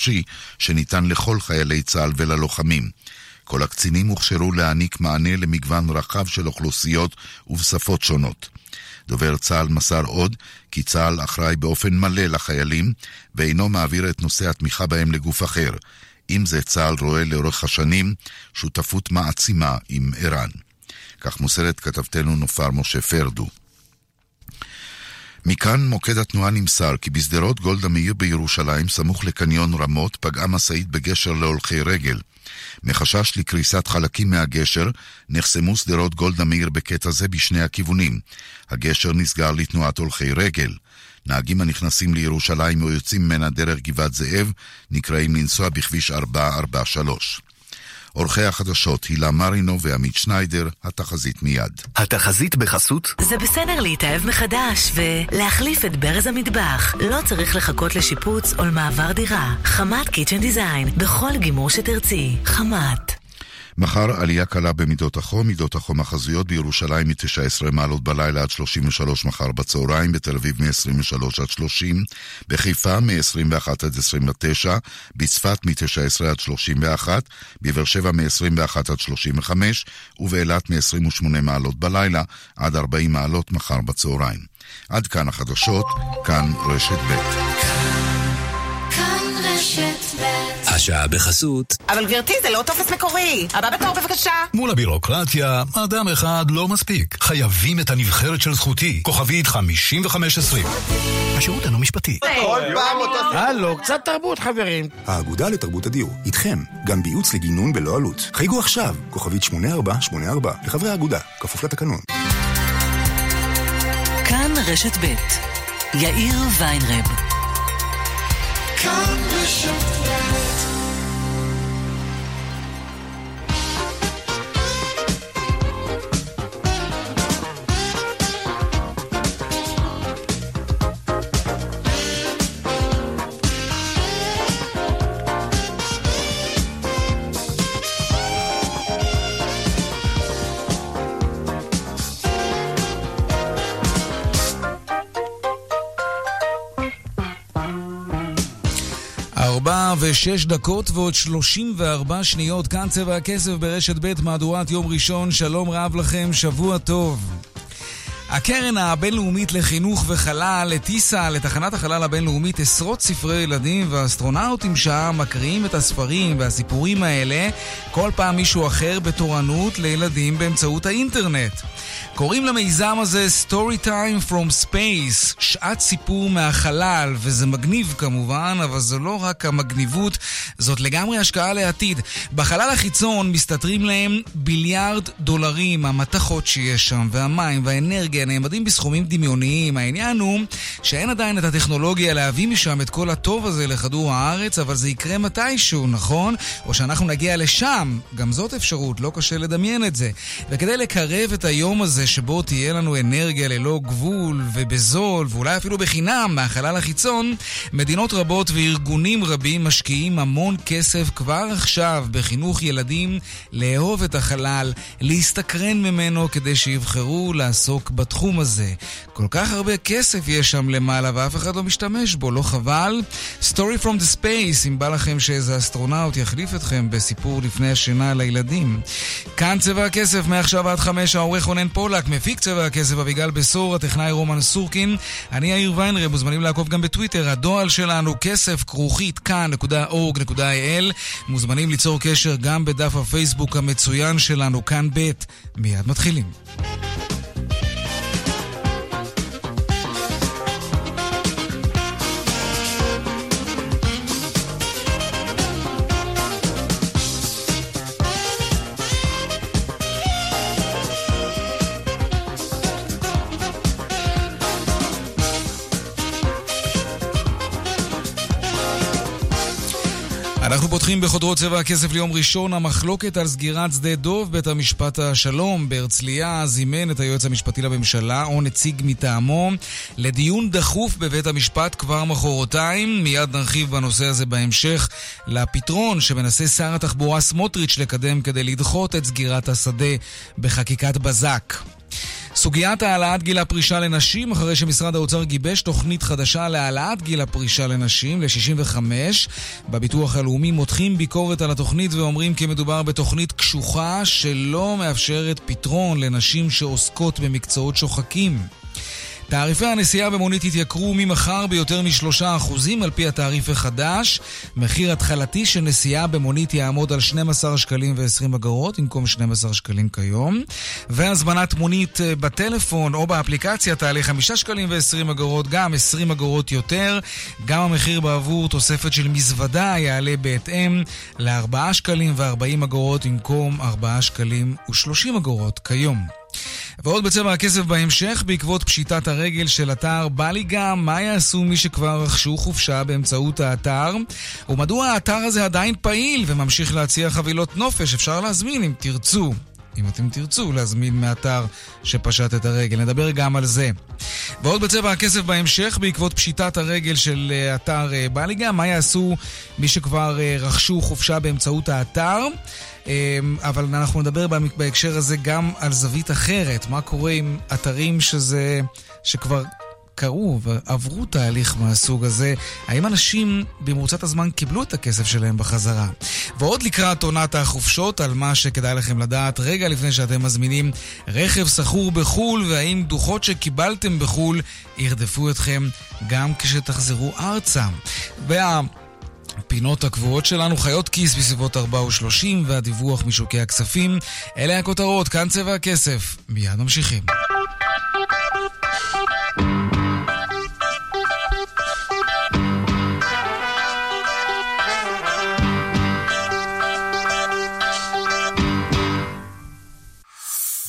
נפשי שניתן לכל חיילי צה"ל וללוחמים. כל הקצינים הוכשרו להעניק מענה למגוון רחב של אוכלוסיות ובשפות שונות. דובר צה"ל מסר עוד כי צה"ל אחראי באופן מלא לחיילים ואינו מעביר את נושא התמיכה בהם לגוף אחר. עם זה צה"ל רואה לאורך השנים שותפות מעצימה עם ער"ן. כך מוסרת כתבתנו נופר משה פרדו. מכאן מוקד התנועה נמסר כי בשדרות גולדה מאיר בירושלים, סמוך לקניון רמות, פגעה משאית בגשר להולכי רגל. מחשש לקריסת חלקים מהגשר, נחסמו שדרות גולדה מאיר בקטע זה בשני הכיוונים. הגשר נסגר לתנועת הולכי רגל. נהגים הנכנסים לירושלים או יוצאים ממנה דרך גבעת זאב נקראים לנסוע בכביש 443. עורכי החדשות הילה מרינו ועמית שניידר, התחזית מיד. התחזית בחסות? זה בסדר להתאהב מחדש ולהחליף את ברז המטבח. לא צריך לחכות לשיפוץ או למעבר דירה. חמת קיצ'ן דיזיין, בכל גימור שתרצי. חמת. מחר עלייה קלה במידות החום, מידות החום החזויות בירושלים מ-19 מעלות בלילה עד 33 מחר בצהריים, בתל אביב מ-23 עד 30, בחיפה מ-21 עד 29, בצפת מ-19 עד 31, בבאר שבע מ-21 עד 35, ובאילת מ-28 מעלות בלילה עד 40 מעלות מחר בצהריים. עד כאן החדשות, כאן רשת ב'. כאן רשת ב' השעה בחסות. אבל גברתי, זה לא טופס מקורי. הבא בתור בבקשה. מול הבירוקרטיה, אדם אחד לא מספיק. חייבים את הנבחרת של זכותי. כוכבית 5520. השירות אינו משפטי. כל פעם אותו... הלו, קצת תרבות, חברים. האגודה לתרבות הדיור, איתכם, גם בייעוץ לגינון בלא עלות. חייגו עכשיו, כוכבית 8484, לחברי האגודה, כפוף לתקנון. כאן רשת ב' יאיר ויינרב ושש דקות ועוד שלושים וארבע שניות, כאן צבע הכסף ברשת ב' מהדורת יום ראשון, שלום רב לכם, שבוע טוב. הקרן הבינלאומית לחינוך וחלל הטיסה לתחנת החלל הבינלאומית עשרות ספרי ילדים והאסטרונאוטים שם מקריאים את הספרים והסיפורים האלה כל פעם מישהו אחר בתורנות לילדים באמצעות האינטרנט. קוראים למיזם הזה Story Time From Space, שעת סיפור מהחלל, וזה מגניב כמובן, אבל זו לא רק המגניבות, זאת לגמרי השקעה לעתיד. בחלל החיצון מסתתרים להם ביליארד דולרים, המתכות שיש שם, והמים והאנרגיה נעמדים בסכומים דמיוניים. העניין הוא שאין עדיין את הטכנולוגיה להביא משם את כל הטוב הזה לכדור הארץ, אבל זה יקרה מתישהו, נכון? או שאנחנו נגיע לשם, גם זאת אפשרות, לא קשה לדמיין את זה. וכדי לקרב את היום הזה שבו תהיה לנו אנרגיה ללא גבול ובזול, ואולי אפילו בחינם מהחלל החיצון, מדינות רבות וארגונים רבים משקיעים המון כסף כבר עכשיו בחינוך ילדים לאהוב את החלל, להסתקרן ממנו כדי שיבחרו לעסוק בתחום הזה. כל כך הרבה כסף יש שם למעלה ואף אחד לא משתמש בו, לא חבל? Story from the Space, אם בא לכם שאיזה אסטרונאוט יחליף אתכם בסיפור לפני השינה לילדים. כאן צבע הכסף, מעכשיו עד חמש, העורך רונן פולק, מפיק צבע הכסף אביגל בשור, הטכנאי רומן סורקין, אני יאיר ויינרב, מוזמנים לעקוב גם בטוויטר, הדואל שלנו כסף כרוכית כאן.org.il, מוזמנים ליצור קשר גם בדף הפייסבוק המצוין שלנו, כאן ב', מיד מתחילים. אנחנו פותחים בחודרות צבע הכסף ליום ראשון. המחלוקת על סגירת שדה דוב, בית המשפט השלום בהרצליה זימן את היועץ המשפטי לממשלה או נציג מטעמו לדיון דחוף בבית המשפט כבר מחרתיים. מיד נרחיב בנושא הזה בהמשך לפתרון שמנסה שר התחבורה סמוטריץ' לקדם כדי לדחות את סגירת השדה בחקיקת בזק. סוגיית העלאת גיל הפרישה לנשים, אחרי שמשרד האוצר גיבש תוכנית חדשה להעלאת גיל הפרישה לנשים ל-65, בביטוח הלאומי מותחים ביקורת על התוכנית ואומרים כי מדובר בתוכנית קשוחה שלא מאפשרת פתרון לנשים שעוסקות במקצועות שוחקים. תעריפי הנסיעה במונית יתייקרו ממחר ביותר משלושה אחוזים על פי התעריף החדש. מחיר התחלתי של נסיעה במונית יעמוד על 12 שקלים ו-20 אגורות במקום 12 שקלים כיום. והזמנת מונית אה, בטלפון או באפליקציה תעלה 5 שקלים ו-20 אגורות, גם 20 אגורות יותר. גם המחיר בעבור תוספת של מזוודה יעלה בהתאם ל-4 שקלים ו-40 אגורות במקום 4 שקלים ו-30 אגורות כיום. ועוד בצבע הכסף בהמשך, בעקבות פשיטת הרגל של אתר בליגה, מה יעשו מי שכבר רכשו חופשה באמצעות האתר? ומדוע האתר הזה עדיין פעיל וממשיך להציע חבילות נופש? אפשר להזמין אם תרצו. אם אתם תרצו להזמין מאתר שפשט את הרגל. נדבר גם על זה. ועוד בצבע הכסף בהמשך, בעקבות פשיטת הרגל של אה, אתר אה, בליגה, מה יעשו מי שכבר אה, רכשו חופשה באמצעות האתר? אבל אנחנו נדבר בהקשר הזה גם על זווית אחרת, מה קורה עם אתרים שזה, שכבר קרו ועברו תהליך מהסוג הזה, האם אנשים במרוצת הזמן קיבלו את הכסף שלהם בחזרה? ועוד לקראת עונת החופשות, על מה שכדאי לכם לדעת רגע לפני שאתם מזמינים רכב סחור בחו"ל, והאם דוחות שקיבלתם בחו"ל ירדפו אתכם גם כשתחזרו ארצה. וה... הפינות הקבועות שלנו, חיות כיס בסביבות 4 ו-30 והדיווח משוקי הכספים. אלה הכותרות, כאן צבע הכסף. מיד ממשיכים.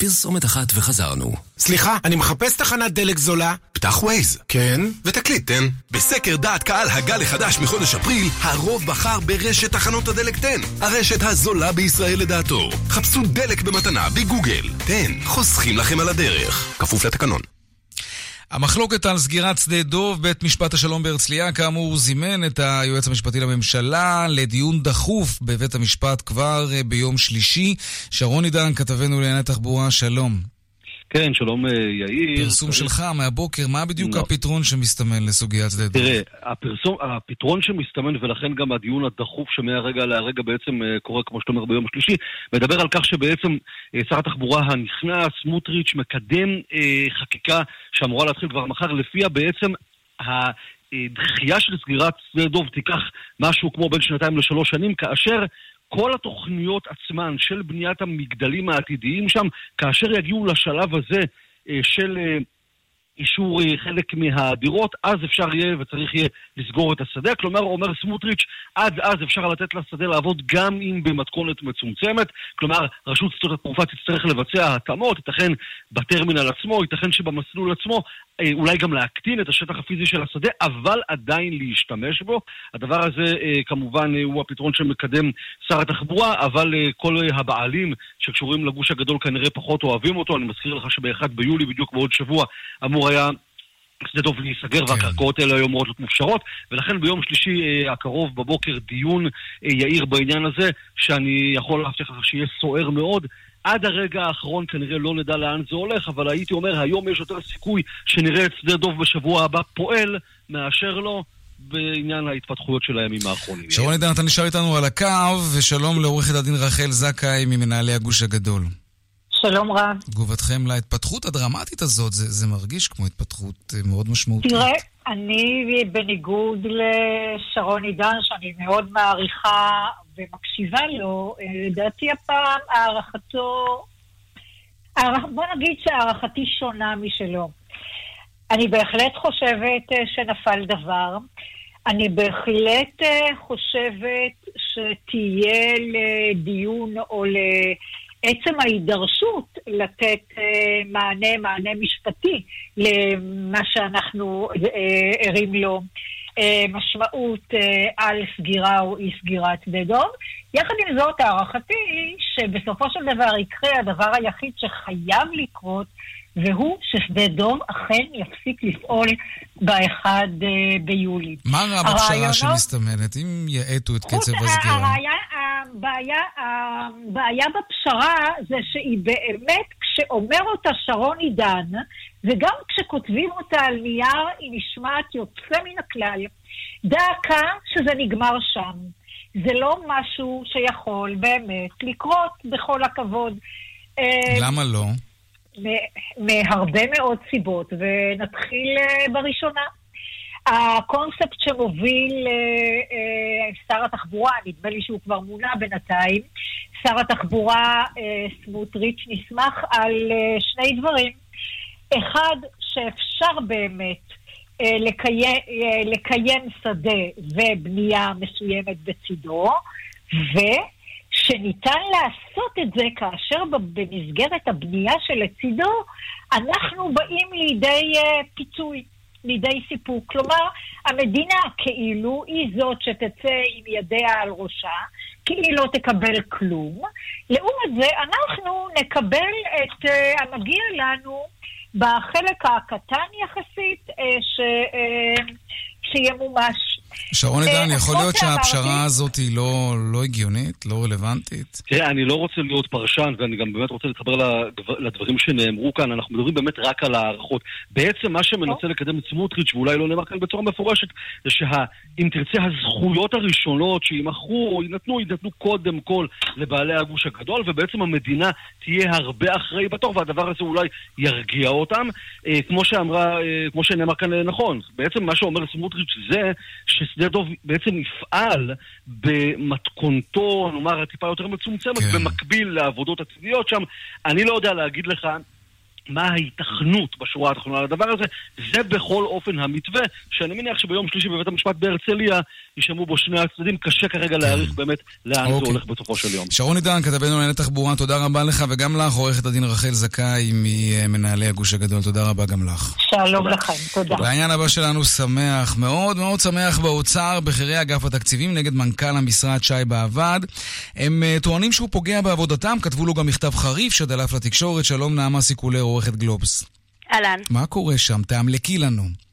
פרסומת אחת וחזרנו. סליחה, אני מחפש תחנת דלק זולה. פתח ווייז. כן? ותקליט, תן. בסקר דעת קהל הגל החדש מחודש אפריל, הרוב בחר ברשת תחנות הדלק תן. הרשת הזולה בישראל לדעתו. חפשו דלק במתנה בגוגל. תן, חוסכים לכם על הדרך. כפוף לתקנון. המחלוקת על סגירת שדה דוב, בית משפט השלום בהרצליה, כאמור, זימן את היועץ המשפטי לממשלה לדיון דחוף בבית המשפט כבר אה, ביום שלישי. שרון עידן, כתבנו לענייני תחבורה, שלום. כן, שלום אה, יאיר. פרסום שלך מהבוקר, מה בדיוק לא. הפתרון שמסתמן לסוגיית שדה דב? תראה, הפרסום, הפתרון שמסתמן, ולכן גם הדיון הדחוף שמהרגע להרגע בעצם אה, קורה, כמו שאתה אומר, ביום השלישי, מדבר על כך שבעצם אה, שר התחבורה הנכנס, סמוטריץ', מקדם אה, חקיקה שאמורה להתחיל כבר מחר, לפיה בעצם ה... דחייה של סגירת שדה דוב תיקח משהו כמו בין שנתיים לשלוש שנים, כאשר כל התוכניות עצמן של בניית המגדלים העתידיים שם, כאשר יגיעו לשלב הזה אה, של אה, אישור אה, חלק מהדירות, אז אפשר יהיה וצריך יהיה לסגור את השדה. כלומר, אומר סמוטריץ', עד אז אפשר לתת לשדה לעבוד גם אם במתכונת מצומצמת. כלומר, רשות שדות התעופה תצטרך לבצע התאמות, ייתכן בטרמינל עצמו, ייתכן שבמסלול עצמו, אה, אולי גם להקטין את השטח הפיזי של השדה, אבל עדיין להשתמש בו. הדבר הזה אה, כמובן הוא הפתרון שמקדם שר התחבורה, אבל כל הבעלים שקשורים לגוש הגדול כנראה פחות אוהבים אותו. אני מזכיר לך שב-1 ביולי, בדיוק בעוד שבוע, אמור היה שדה דוב להיסגר כן. והקרקעות האלה היו אמורות להיות מופשרות ולכן ביום שלישי אה, הקרוב בבוקר דיון אה, יאיר בעניין הזה שאני יכול להבטיח לך שיהיה סוער מאוד עד הרגע האחרון כנראה לא נדע לאן זה הולך, אבל הייתי אומר, היום יש יותר סיכוי שנראה את שדה דוב בשבוע הבא פועל מאשר לא. בעניין ההתפתחויות של הימים האחרונים. שרון עידן, אתה נשאר איתנו על הקו, ושלום לעורכת הדין רחל זכאי ממנהלי הגוש הגדול. שלום רב. תגובתכם להתפתחות הדרמטית הזאת, זה, זה מרגיש כמו התפתחות אה, מאוד משמעותית. תראה, אני בניגוד לשרון עידן, שאני מאוד מעריכה ומקשיבה לו, אה, לדעתי הפעם הערכתו, בוא נגיד שהערכתי שונה משלו. אני בהחלט חושבת אה, שנפל דבר. אני בהחלט חושבת שתהיה לדיון או ל... עצם ההידרשות לתת אה, מענה, מענה משפטי למה שאנחנו אה, ערים לו. אה, משמעות על סגירה או אי סגירת שדה דוב. יחד עם זאת, הערכתי היא שבסופו של דבר יקרה הדבר היחיד שחייב לקרות, והוא ששדה דוב אכן יפסיק לפעול ב-1 ביולי. מה רע בפשרה שמסתמנת, אם יאטו את קצב הסגירה? הבעיה, הבעיה בפשרה זה שהיא באמת, כשאומר אותה שרון עידן, וגם כשכותבים אותה על נייר, היא נשמעת יוצא מן הכלל. דאקה שזה נגמר שם. זה לא משהו שיכול באמת לקרות, בכל הכבוד. אה, למה לא? מהרבה מאוד סיבות, ונתחיל אה, בראשונה. הקונספט שמוביל אה, אה, שר התחבורה, נדמה לי שהוא כבר מונה בינתיים, שר התחבורה סמוטריץ' נסמך על שני דברים. אחד, שאפשר באמת לקיים, לקיים שדה ובנייה מסוימת בצידו, ושניתן לעשות את זה כאשר במסגרת הבנייה שלצידו אנחנו באים לידי אה, פיצוי. לידי סיפוק. כלומר, המדינה כאילו היא זאת שתצא עם ידיה על ראשה, כי היא לא תקבל כלום. לעומת זה, אנחנו נקבל את uh, המגיע לנו בחלק הקטן יחסית uh, ש, שימומש. שרון עידן, אה, יכול כמו להיות שהפשרה הזאת היא לא לא הגיונית, לא רלוונטית? תראה, אני לא רוצה להיות פרשן, ואני גם באמת רוצה להתחבר לדבר- לדברים שנאמרו כאן. אנחנו מדברים באמת רק על הערכות. בעצם מה שמנסה לקדם את סמוטריץ', ואולי לא נאמר כאן בצורה מפורשת, זה שאם תרצה, הזכויות הראשונות שיימכרו או יינתנו, יינתנו קודם כל לבעלי הגוש הגדול, ובעצם המדינה תהיה הרבה אחראי בתור, והדבר הזה אולי ירגיע אותם. אה, כמו שאמרה, אה, כמו שנאמר כאן נכון, בעצם מה שאומר סמוטריץ' זה ששדה דוב בעצם יפעל במתכונתו, נאמר, טיפה יותר מצומצמת, כן. במקביל לעבודות עתידיות שם. אני לא יודע להגיד לך... מה ההיתכנות בשורה התחתונה לדבר הזה, זה בכל אופן המתווה, שאני מניח שביום שלישי בבית המשפט בהרצליה יישמעו בו שני הצדדים, קשה כרגע להעריך באמת לאן זה אוקיי. הולך בסופו של יום. שרון עידן, כתבנו לענייני תחבורה, תודה רבה לך, וגם לך, עורכת הדין רחל זכאי ממנהלי הגוש הגדול, תודה רבה גם לך. שלום לכם, תודה. לעניין הבא שלנו שמח, מאוד מאוד שמח באוצר, בכירי אגף התקציבים נגד מנכ"ל המשרד שי באב"ד. הם אה, טוענים שהוא פוגע בעבודתם, כתבו לו גם מכתב חריף שדלף לתקשורת. שלום נעמה סיקולר, עורכת גלובס. אהלן. מה קורה שם? תאמלקי לנו.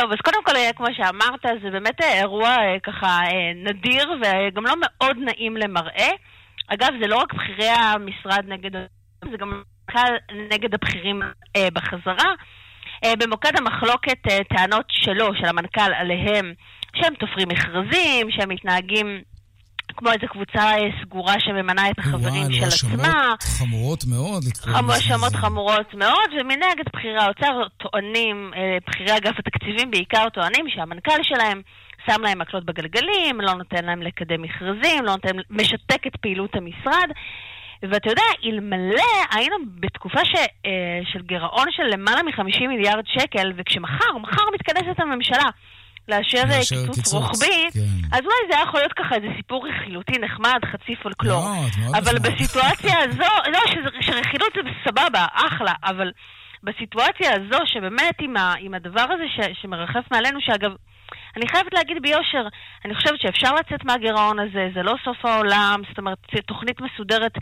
טוב, אז קודם כל, אה, כמו שאמרת, זה באמת אה, אירוע אה, ככה נדיר וגם לא מאוד נעים למראה. אגב, זה לא רק בכירי המשרד נגד... זה גם מנכ"ל נגד הבכירים בחזרה. במוקד המחלוקת טענות שלו, של המנכ"ל, עליהם שהם תופרים מכרזים, שהם מתנהגים כמו איזו קבוצה אה, סגורה שממנה את החברים וואו, של האשמות עצמה. חמורות מאוד לקרוא לזה. האשמות חמורות מאוד, ומנגד בכירי האוצר טוענים, אה, בכירי אגף התקציבים בעיקר טוענים שהמנכ"ל שלהם שם להם מקלות בגלגלים, לא נותן להם לקדם מכרזים, לא נותן, משתק את פעילות המשרד. ואתה יודע, אלמלא היינו בתקופה ש, אה, של גירעון של למעלה מ-50 מיליארד שקל, וכשמחר, מחר מתכנסת הממשלה לאשר אה, לאשר קיצוץ קיצוץ, רוחבי, כן. אז אולי זה היה יכול להיות ככה איזה סיפור רכילותי נחמד, חצי פולקלור. מאוד, מאוד אבל נחמד. בסיטואציה הזו, לא, שרכילות זה סבבה, אחלה, אבל בסיטואציה הזו, שבאמת עם, ה, עם הדבר הזה ש, שמרחף מעלינו, שאגב, אני חייבת להגיד ביושר, אני חושבת שאפשר לצאת מהגירעון הזה, זה לא סוף העולם, זאת אומרת, תוכנית מסודרת,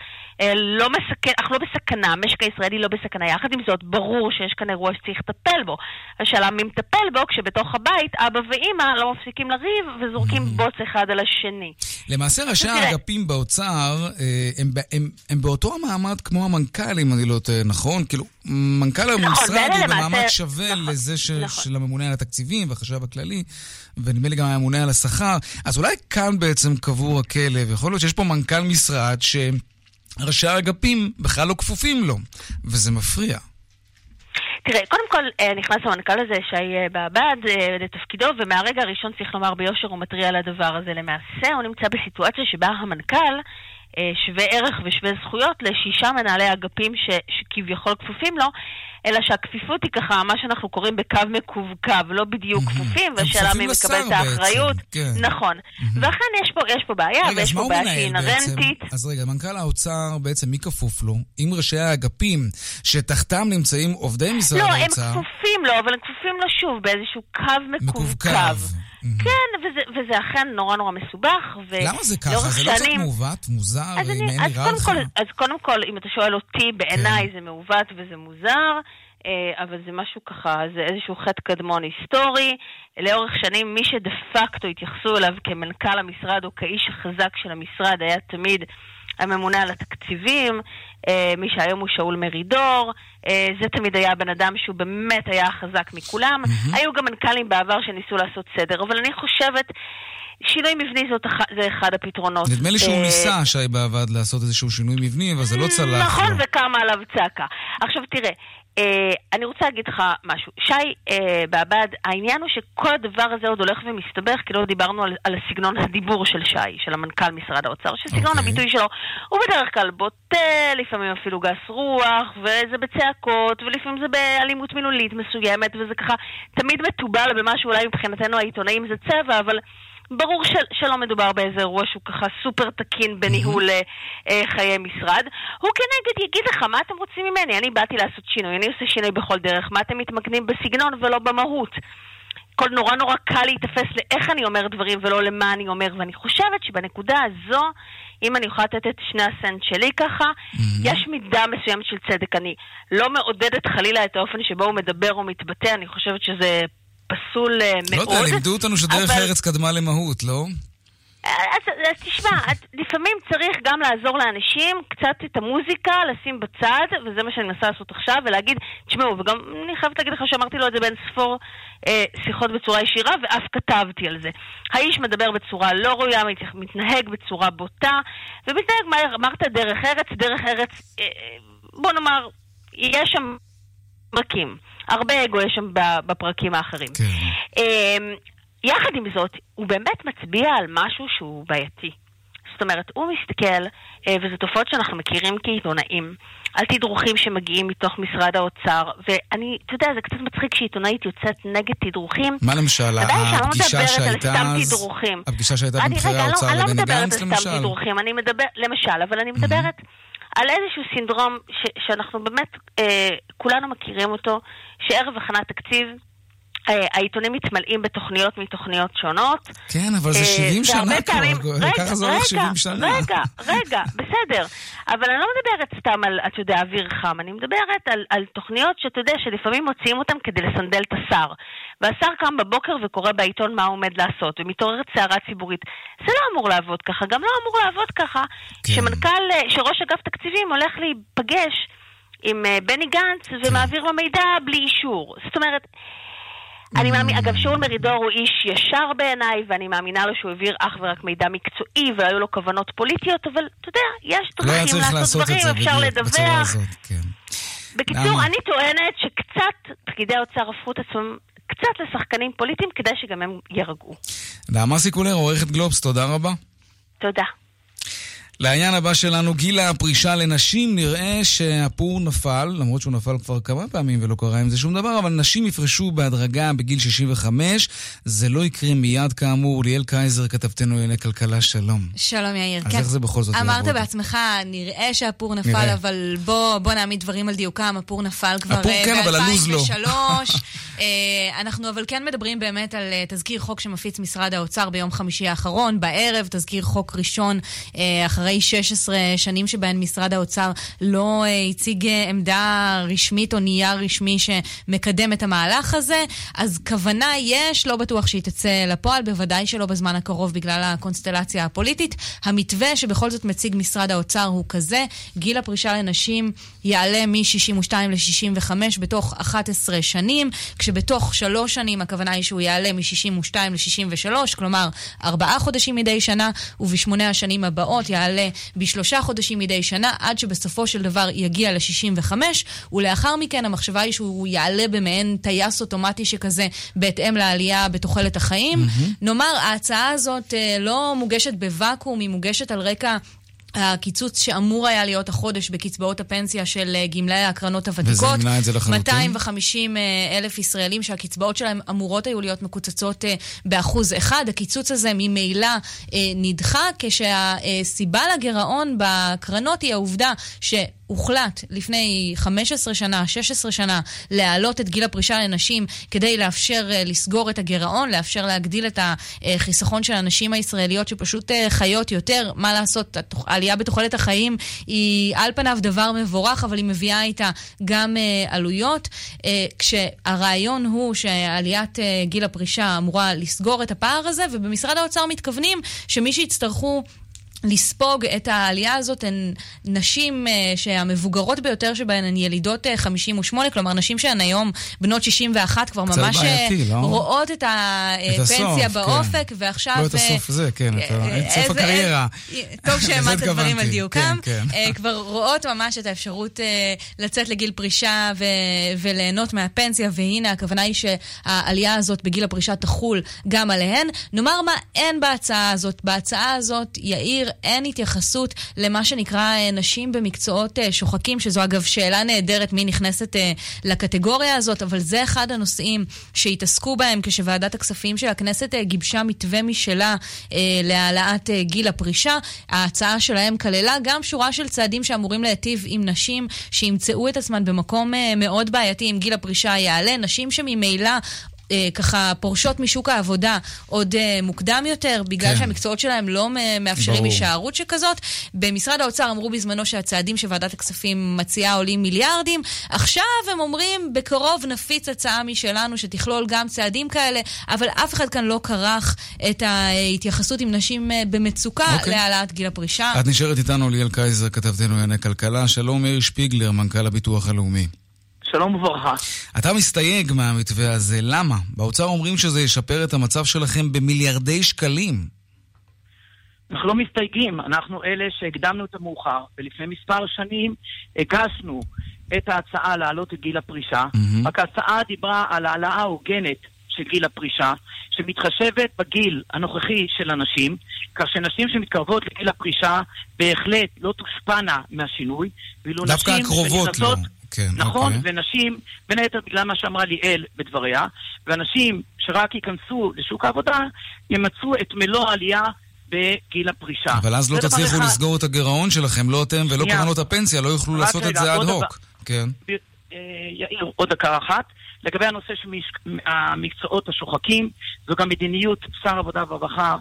אה, לא מסכן, אך לא בסכנה, המשק הישראלי לא בסכנה. יחד עם זאת, ברור שיש כאן אירוע שצריך לטפל בו. השאלה מי מטפל בו, כשבתוך הבית אבא ואימא לא מפסיקים לריב וזורקים בוץ אחד על השני. למעשה ראשי. האגפים באוצר אה, הם, ב- הם, הם באותו המעמד כמו המנכ"ל, אם אני לא טועה, נכון? כאילו, מנכ"ל המשרד ואלה הוא במעמד שווה נכון, לזה ש, נכון. של הממונה על התקציבים והחשב הכללי, ונדמה לי גם הממונה על השכר. אז אולי כאן בעצם קבור הכלב. יכול להיות שיש פה מנכ"ל משרד שראשי האגפים בכלל לא כפופים לו, וזה מפריע. תראה, קודם כל אה, נכנס המנכ"ל הזה, שי אה, בעבד, אה, לתפקידו, ומהרגע הראשון צריך לומר ביושר, הוא מתריע על הדבר הזה. למעשה, הוא נמצא בסיטואציה שבה המנכ"ל שווה ערך ושווה זכויות לשישה מנהלי אגפים ש, שכביכול כפופים לו, אלא שהכפיפות היא ככה, מה שאנחנו קוראים בקו מקווקו, לא בדיוק כפופים, והשאלה מי מקבל את האחריות. כן. נכון. ואכן יש פה, יש פה בעיה, רגע, ויש פה בעיה שהיא? אינהרנטית. אז רגע, מנכ"ל האוצר בעצם מי כפוף לו? אם ראשי האגפים שתחתם נמצאים עובדי משרד לא, הם האוצר... כפופים לו, אבל הם כפופים לו שוב באיזשהו קו מקווקו. כן, וזה, וזה אכן נורא נורא מסובך. למה זה ככה? זה לא קצת מעוות, מוזר, אז, אם אני, אין אז, נראה לך? כל, אז קודם כל, אם אתה שואל אותי, בעיניי זה מעוות וזה מוזר. אה, אבל זה משהו ככה, זה איזשהו חטא קדמון היסטורי. לאורך שנים, מי שדה פקטו התייחסו אליו כמנכ"ל המשרד או כאיש החזק של המשרד היה תמיד הממונה על התקציבים, אה, מי שהיום הוא שאול מרידור, אה, זה תמיד היה הבן אדם שהוא באמת היה החזק מכולם. Mm-hmm. היו גם מנכ"לים בעבר שניסו לעשות סדר, אבל אני חושבת... שינוי מבני זאת אח... זה אחד הפתרונות. נדמה לי שהוא אה, ניסה, שי בעבד, לעשות איזשהו שינוי מבני, אבל זה לא צלח. נכון. וקמה עליו צעקה. עכשיו תראה, אה, אני רוצה להגיד לך משהו. שי אה, בעבד, העניין הוא שכל הדבר הזה עוד הולך ומסתבך, כי לא דיברנו על, על סגנון הדיבור של שי, של המנכ"ל משרד האוצר, שסגנון אוקיי. הביטוי שלו הוא בדרך כלל בוטה, לפעמים אפילו גס רוח, וזה בצעקות, ולפעמים זה באלימות מילולית מסוימת, וזה ככה תמיד מתובל במה שאולי מבחינתנו העיתונאים זה צבע, אבל... ברור של, שלא מדובר באיזה אירוע שהוא ככה סופר תקין בניהול אה, חיי משרד. הוא כנגד יגיד לך, מה אתם רוצים ממני? אני באתי לעשות שינוי, אני עושה שינוי בכל דרך, מה אתם מתמקדים בסגנון ולא במהות? כל נורא נורא קל להיתפס לאיך אני אומר דברים ולא למה אני אומר, ואני חושבת שבנקודה הזו, אם אני יכולה לתת את שני הסנט שלי ככה, mm-hmm. יש מידה מסוימת של צדק. אני לא מעודדת חלילה את האופן שבו הוא מדבר או מתבטא, אני חושבת שזה פסול אה, לא מאוד. יודע, לימדו אותנו שדרך אבל- ארץ קדמה למהות, לא? אז, אז תשמע, את, לפעמים צריך גם לעזור לאנשים, קצת את המוזיקה לשים בצד, וזה מה שאני מנסה לעשות עכשיו, ולהגיד, תשמעו, וגם אני חייבת להגיד לך שאמרתי לו את זה בין ספור אה, שיחות בצורה ישירה, ואף כתבתי על זה. האיש מדבר בצורה לא ראויה, מת- מתנהג בצורה בוטה, ומתנהג, מה אמרת דרך ארץ, דרך ארץ, אה, אה, בוא נאמר, יש שם פרקים. הרבה אגו יש שם בפרקים האחרים. כן. אמ, יחד עם זאת, הוא באמת מצביע על משהו שהוא בעייתי. זאת אומרת, הוא מסתכל, אה, וזה תופעות שאנחנו מכירים כעיתונאים, על תדרוכים שמגיעים מתוך משרד האוצר, ואני, אתה יודע, זה קצת מצחיק שעיתונאית יוצאת נגד תדרוכים. מה למשל, לא הפגישה מדברת שהייתה אז. הפגישה שהייתה בין בכירי רגע, אני לא- האוצר אני לא לבני מדברת גנץ על סתם למשל? תדרוכים, אני מדבר, למשל, אבל אני מדברת על איזשהו סינדרום ש- שאנחנו באמת, אה, כולנו מכירים אותו, שערב הכנת תקציב, העיתונים מתמלאים בתוכניות מתוכניות שונות. כן, אבל זה אה, 70 שנה והרבה כבר, רגע, ככה זה הולך רגע, 70 שנה. רגע, רגע, בסדר. אבל אני לא מדברת סתם על, אתה יודע, אוויר חם, אני מדברת על, על תוכניות שאתה יודע, שלפעמים מוציאים אותן כדי לסנדל את השר. והשר קם בבוקר וקורא בעיתון מה הוא עומד לעשות, ומתעוררת סערה ציבורית. זה לא אמור לעבוד ככה, גם לא אמור לעבוד ככה, כן. שמנכ"ל, אה, שראש אגף תקציבים הולך להיפגש עם אה, בני גנץ כן. ומעביר לו מידע בלי אישור. זאת אומרת... אני מאמין, אגב, שאול מרידור הוא איש ישר בעיניי, ואני מאמינה לו שהוא העביר אך ורק מידע מקצועי, והיו לו כוונות פוליטיות, אבל אתה יודע, יש לא דרכים צריך לעשות דברים, אפשר לדווח. הזאת, כן. בקיצור? אני טוענת שקצת פקידי האוצר הפכו את עצמם קצת לשחקנים פוליטיים, כדי שגם הם יירגעו. נעמה סיקולר, עורכת גלובס, תודה רבה. תודה. לעניין הבא שלנו, גיל הפרישה לנשים, נראה שהפור נפל, למרות שהוא נפל כבר כמה פעמים ולא קרה עם זה שום דבר, אבל נשים יפרשו בהדרגה בגיל 65. זה לא יקרה מיד כאמור. ליאל קייזר, כתבתנו לענייני כלכלה, שלום. שלום יאיר, אז כן. איך זה בכל זאת אמרת יעבוד? בעצמך, נראה שהפור נפל, נראה. אבל בוא, בוא נעמיד דברים על דיוקם, הפור נפל כבר הפור אה, כן, אבל הלו"ז לא. ב-2003. אה, אנחנו אבל כן מדברים באמת על אה, תזכיר חוק שמפיץ משרד האוצר ביום חמישי האחרון, בערב, תזכיר חוק ראשון, אה, אחרי 16 שנים שבהן משרד האוצר לא אה, הציג אה, עמדה רשמית או נייר רשמי שמקדם את המהלך הזה, אז כוונה יש, לא בטוח שהיא תצא לפועל, בוודאי שלא בזמן הקרוב בגלל הקונסטלציה הפוליטית. המתווה שבכל זאת מציג משרד האוצר הוא כזה, גיל הפרישה לנשים יעלה מ-62 ל-65 בתוך 11 שנים, כשבתוך שלוש שנים הכוונה היא שהוא יעלה מ-62 ל-63, כלומר ארבעה חודשים מדי שנה, ובשמונה השנים הבאות יעלה בשלושה חודשים מדי שנה, עד שבסופו של דבר יגיע ל-65, ולאחר מכן המחשבה היא שהוא יעלה במעין טייס אוטומטי שכזה, בהתאם לעלייה בתוחלת החיים. נאמר, ההצעה הזאת אה, לא מוגשת בוואקום, היא מוגשת על רקע... הקיצוץ שאמור היה להיות החודש בקצבאות הפנסיה של אה, גמלאי הקרנות הוותיקות. וזה ימנע את זה לחלוטין? 250 אה, אלף ישראלים שהקצבאות שלהם אמורות היו להיות מקוצצות אה, באחוז אחד. הקיצוץ הזה ממילא נדחה, כשהסיבה לגירעון בקרנות היא העובדה ש... הוחלט לפני 15 שנה, 16 שנה, להעלות את גיל הפרישה לנשים כדי לאפשר אה, לסגור את הגירעון, לאפשר להגדיל את החיסכון של הנשים הישראליות שפשוט אה, חיות יותר. מה לעשות, העלייה בתוחלת החיים היא על פניו דבר מבורך, אבל היא מביאה איתה גם אה, עלויות. כשהרעיון הוא שעליית גיל הפרישה אמורה לסגור את הפער הזה, ובמשרד האוצר מתכוונים שמי שיצטרכו... לספוג את העלייה הזאת הן נשים uh, שהמבוגרות ביותר שבהן הן ילידות uh, 58, כלומר נשים שהן היום בנות 61 כבר ממש אה, בעייתי, לא? רואות את הפנסיה באופק, כן. ועכשיו... לא את הסוף זה, כן, את סוף הקריירה. טוב שהעמדת הדברים על דיוקם. כן, כן. כבר רואות ממש את האפשרות לצאת לגיל פרישה ו- וליהנות מהפנסיה, והנה הכוונה היא שהעלייה הזאת בגיל הפרישה תחול גם עליהן. נאמר מה אין בהצעה הזאת. בהצעה הזאת, יאיר, אין התייחסות למה שנקרא אה, נשים במקצועות אה, שוחקים, שזו אגב שאלה נהדרת מי נכנסת אה, לקטגוריה הזאת, אבל זה אחד הנושאים שהתעסקו בהם כשוועדת הכספים של הכנסת גיבשה מתווה משלה להעלאת גיל הפרישה. ההצעה שלהם כללה גם שורה של צעדים שאמורים להיטיב עם נשים שימצאו את עצמן במקום מאוד בעייתי אם גיל הפרישה יעלה, נשים שממילא אה, ככה פורשות משוק העבודה עוד אה, מוקדם יותר, בגלל כן. שהמקצועות שלהם לא מאפשרים הישארות שכזאת. במשרד האוצר אמרו בזמנו שהצעדים שוועדת הכספים מציעה עולים מיליארדים. עכשיו הם אומרים, בקרוב נפיץ הצעה משלנו שתכלול גם צעדים כאלה, אבל אף אחד כאן לא כרך את ההתייחסות עם נשים אה, במצוקה אוקיי. להעלאת גיל הפרישה. את נשארת איתנו ליאל קייזר, כתבתנו לענייני כלכלה. שלום מאיר שפיגלר, מנכ"ל הביטוח הלאומי. שלום וברכה. אתה מסתייג מהמתווה הזה, למה? באוצר אומרים שזה ישפר את המצב שלכם במיליארדי שקלים. אנחנו לא מסתייגים, אנחנו אלה שהקדמנו את המאוחר, ולפני מספר שנים הגשנו את ההצעה להעלות את גיל הפרישה, mm-hmm. רק ההצעה דיברה על העלאה הוגנת של גיל הפרישה, שמתחשבת בגיל הנוכחי של הנשים, כך שנשים שמתקרבות לגיל הפרישה בהחלט לא תושפענה מהשינוי, ואילו נשים... דווקא הקרובות לא. כן, נכון, אוקיי. ונשים, בין היתר בגלל מה שאמרה ליאל בדבריה, ואנשים שרק ייכנסו לשוק העבודה, ימצאו את מלוא העלייה בגיל הפרישה. אבל אז לא תצליחו אחד... לסגור את הגירעון שלכם, לא אתם ולא קרנות הפנסיה, לא יוכלו לעשות רגע, את זה אד הוק. כן. אה, יאיר, עוד דקה אחת. לגבי הנושא של המקצועות השוחקים, זו גם מדיניות שר העבודה והרווחה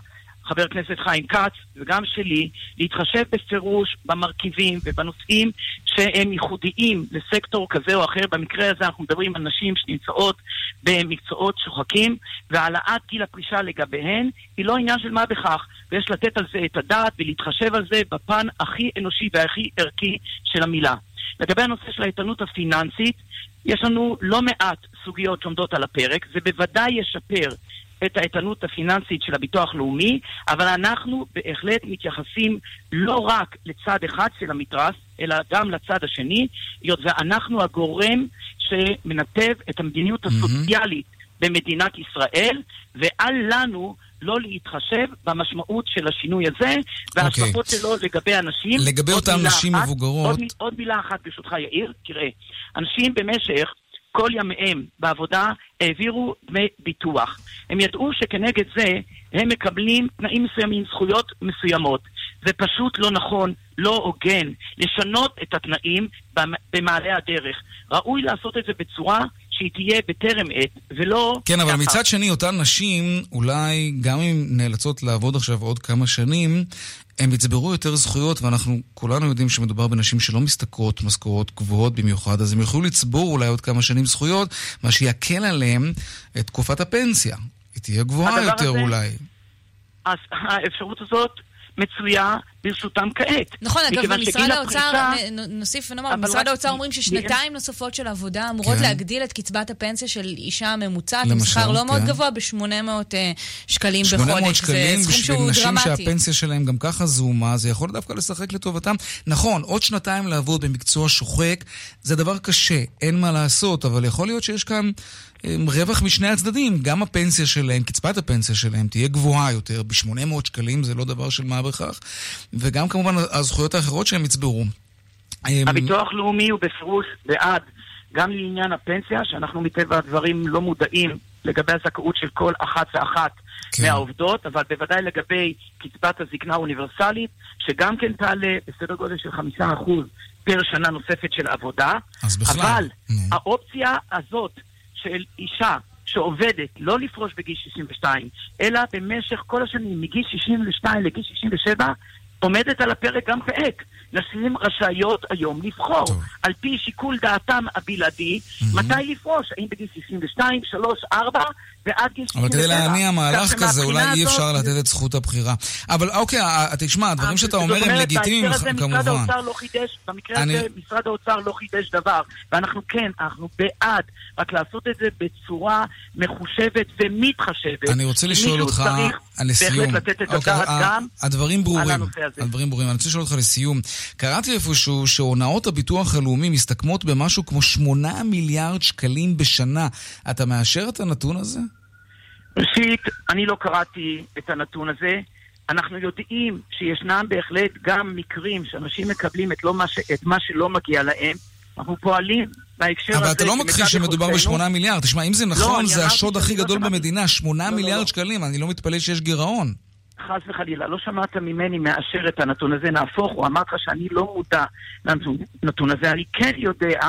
חבר הכנסת חיים כץ, וגם שלי, להתחשב בפירוש במרכיבים ובנושאים שהם ייחודיים לסקטור כזה או אחר. במקרה הזה אנחנו מדברים על נשים שנמצאות במקצועות שוחקים, והעלאת גיל הפרישה לגביהן היא לא עניין של מה בכך, ויש לתת על זה את הדעת ולהתחשב על זה בפן הכי אנושי והכי ערכי של המילה. לגבי הנושא של האיתנות הפיננסית, יש לנו לא מעט סוגיות שעומדות על הפרק, זה בוודאי ישפר את האיתנות הפיננסית של הביטוח לאומי, אבל אנחנו בהחלט מתייחסים לא רק לצד אחד של המתרס, אלא גם לצד השני, היות ואנחנו הגורם שמנתב את המדיניות הסוציאלית mm-hmm. במדינת ישראל, ואל לנו לא להתחשב במשמעות של השינוי הזה, וההשלכות okay. אוקיי. שלו לגבי אנשים. לגבי אותן נשים אחת, מבוגרות... עוד, עוד מילה אחת ברשותך, יאיר, תראה, אנשים במשך כל ימיהם בעבודה העבירו דמי ביטוח. הם ידעו שכנגד זה הם מקבלים תנאים מסוימים, זכויות מסוימות. זה פשוט לא נכון, לא הוגן, לשנות את התנאים במעלה הדרך. ראוי לעשות את זה בצורה שהיא תהיה בטרם עת, ולא... כן, אבל ככה. מצד שני, אותן נשים, אולי גם אם נאלצות לעבוד עכשיו עוד כמה שנים, הם יצברו יותר זכויות, ואנחנו כולנו יודעים שמדובר בנשים שלא משתכרות משכורות גבוהות במיוחד, אז הם יוכלו לצבור אולי עוד כמה שנים זכויות, מה שיקל עליהם את תקופת הפנסיה. היא תהיה גבוהה יותר הזה, אולי. אז האפשרות הזאת מצויה ברשותם כעת. נכון, אגב, במשרד האוצר, הפרישה... נוסיף ונאמר, במשרד האוצר אומרים ששנתיים נוספות של עבודה אמורות כן. להגדיל את קצבת הפנסיה של אישה ממוצעת, עם שכר לא כן. מאוד גבוה, ב-800 אה, שקלים בחודש. 800 שקלים בשביל נשים שהפנסיה שלהם גם ככה זעומה, זה יכול דווקא לשחק לטובתם. נכון, עוד שנתיים לעבוד במקצוע שוחק, זה דבר קשה, אין מה לעשות, אבל יכול להיות שיש כאן... רווח משני הצדדים, גם הפנסיה שלהם, קצבת הפנסיה שלהם תהיה גבוהה יותר, ב-800 שקלים זה לא דבר של מה בכך, וגם כמובן הזכויות האחרות שהם יצברו. הביטוח לאומי הוא בפירוש בעד, גם לעניין הפנסיה, שאנחנו מטבע הדברים לא מודעים לגבי הזכאות של כל אחת ואחת כן. מהעובדות, אבל בוודאי לגבי קצבת הזקנה האוניברסלית, שגם כן תעלה בסדר גודל של חמישה אחוז פר שנה נוספת של עבודה. אז בכלל, אבל האופציה הזאת של אישה שעובדת לא לפרוש בגיל 62, אלא במשך כל השנים, מגיל 62 לגיל 67, עומדת על הפרק גם כעת. נשים רשאיות היום לבחור, על פי שיקול דעתם הבלעדי, מתי לפרוש, האם בגיל 62, 3, 4, ועד גיל 67. אבל כדי להניע מהלך כזה, אולי אי אפשר לתת את זכות הבחירה. אבל אוקיי, אה, תשמע, הדברים שאתה אומר הם לגיטימיים הזה משרד כמובן. האוצר לא חידש, במקרה אני- הזה משרד האוצר לא חידש דבר. ואנחנו כן, אנחנו בעד, רק לעשות את זה בצורה מחושבת ומתחשבת. אני רוצה לשאול אותך, לסיום, אוקיי, הדברים ברורים, הזה. הדברים ברורים. אני רוצה לשאול אותך לסיום, קראתי איפשהו שהונאות הביטוח הלאומי מסתכמות במשהו כמו 8 מיליארד שקלים בשנה. אתה מאשר את הנתון הזה? ראשית, אני לא קראתי את הנתון הזה. אנחנו יודעים שישנם בהחלט גם מקרים שאנשים מקבלים את, לא מה, ש... את מה שלא מגיע להם. אנחנו פועלים בהקשר הזה. אבל אתה לא מכחיש שמדובר יכולתנו. ב-8 מיליארד. תשמע, אם זה לא, נכון, אני זה השוד הכי לא גדול. במדינה, 8 לא, לא, מיליארד לא. שקלים, אני לא מתפלא שיש גירעון. חס וחלילה, לא שמעת ממני מאשר את הנתון הזה, נהפוך הוא, אמרתי לך שאני לא מודע לנתון הזה. אני כן יודע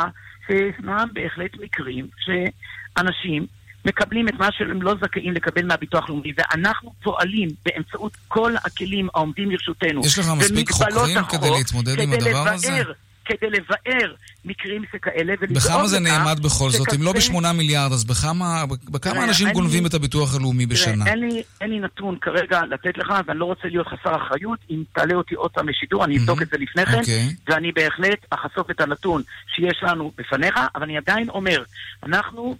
שישנם בהחלט מקרים שאנשים מקבלים את מה שהם לא זכאים לקבל מהביטוח הלאומי, ואנחנו פועלים באמצעות כל הכלים העומדים לרשותנו. יש לך מספיק חוקרים החוק, כדי להתמודד עם כדי הדבר הזה? לבאר- כדי לבאר מקרים שכאלה ולדאוג בכמה זה לכך נאמד בכל זאת? אם לא ב-8 מיליארד, אז בכמה בכמה אנשים גונבים את הביטוח הלאומי בשנה? אין לי, אין לי נתון כרגע לתת לך, ואני לא רוצה להיות חסר אחריות. אם תעלה אותי עוד פעם לשידור, אני אבדוק את זה לפני כן, אוקיי. ואני בהחלט אחשוף את הנתון שיש לנו בפניך, אבל אני עדיין אומר, אנחנו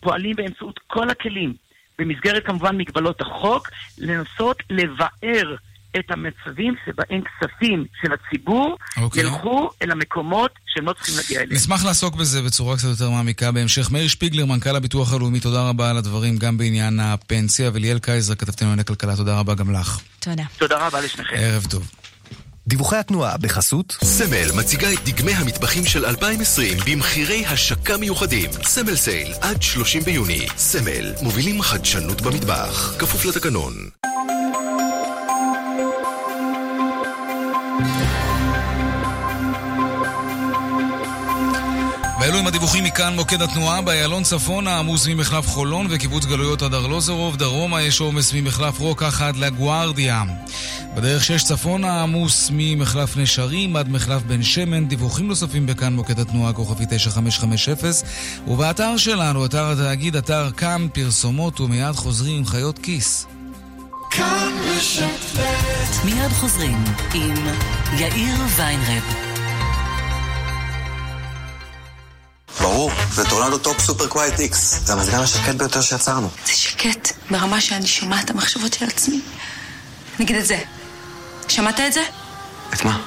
פועלים באמצעות כל הכלים, במסגרת כמובן מגבלות החוק, לנסות לבאר את המצבים שבהם כספים של הציבור אוקיי. ילכו אל המקומות שהם לא צריכים להגיע אליהם. נשמח לעסוק בזה בצורה קצת יותר מעמיקה בהמשך. מאיר שפיגלר, מנכ"ל הביטוח הלאומי, תודה רבה על הדברים, גם בעניין הפנסיה. וליאל קייזר, כתבתנו לענייני כלכלה, תודה רבה גם לך. תודה. תודה רבה לשניכם. ערב טוב. דיווחי התנועה בחסות סמל מציגה את דגמי המטבחים של 2020 במחירי השקה מיוחדים. סמל סייל עד 30 ביוני. סמל מובילים חדשנות במטבח. כפוף לתקנון. ואלו הם הדיווחים מכאן מוקד התנועה באיילון צפונה עמוס ממחלף חולון וקיבוץ גלויות עד ארלוזרוב, דרומה יש עומס ממחלף רוקח עד לגוארדיה. בדרך 6 צפונה עמוס ממחלף נשרים עד מחלף בן שמן, דיווחים נוספים בכאן מוקד התנועה כוכבי 9550 ובאתר שלנו, אתר התאגיד, אתר כאן, פרסומות ומיד חוזרים עם חיות כיס. כאן ב' מיד חוזרים עם יאיר ויינרב. ברור, זה טורנדו Top Super Quiet X. זה המזגן השקט ביותר שיצרנו. זה שקט ברמה שאני שומעת את המחשבות של עצמי. נגיד את זה. שמעת את זה? את מה?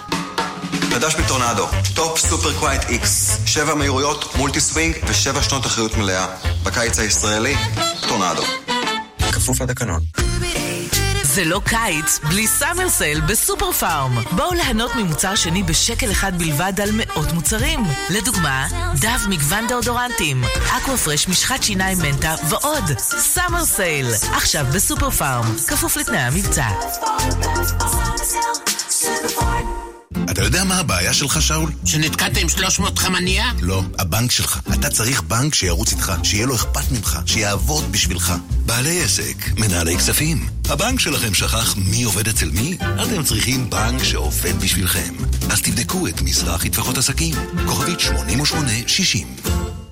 חדש בטורנדו, Top Super Quiet X. שבע מהירויות, multi swing ושבע שנות אחריות מלאה. בקיץ הישראלי, טורנדו. כפוף לתקנון. זה לא קיץ בלי summer sale בסופר פארם. בואו ליהנות ממוצר שני בשקל אחד בלבד על מאות מוצרים. לדוגמה, דב מגוון דאודורנטים, אקווה פרש משחת שיניים מנטה ועוד. summer sale, עכשיו בסופר פארם, כפוף לתנאי המבצע. אתה יודע מה הבעיה שלך, שאול? שנתקעת עם 300 חמניה? לא, הבנק שלך. אתה צריך בנק שירוץ איתך, שיהיה לו אכפת ממך, שיעבוד בשבילך. בעלי עסק, מנהלי כספים. הבנק שלכם שכח מי עובד אצל מי? אתם צריכים בנק שעובד בשבילכם. אז תבדקו את מזרחי טפחות עסקים. כוכבית 8860.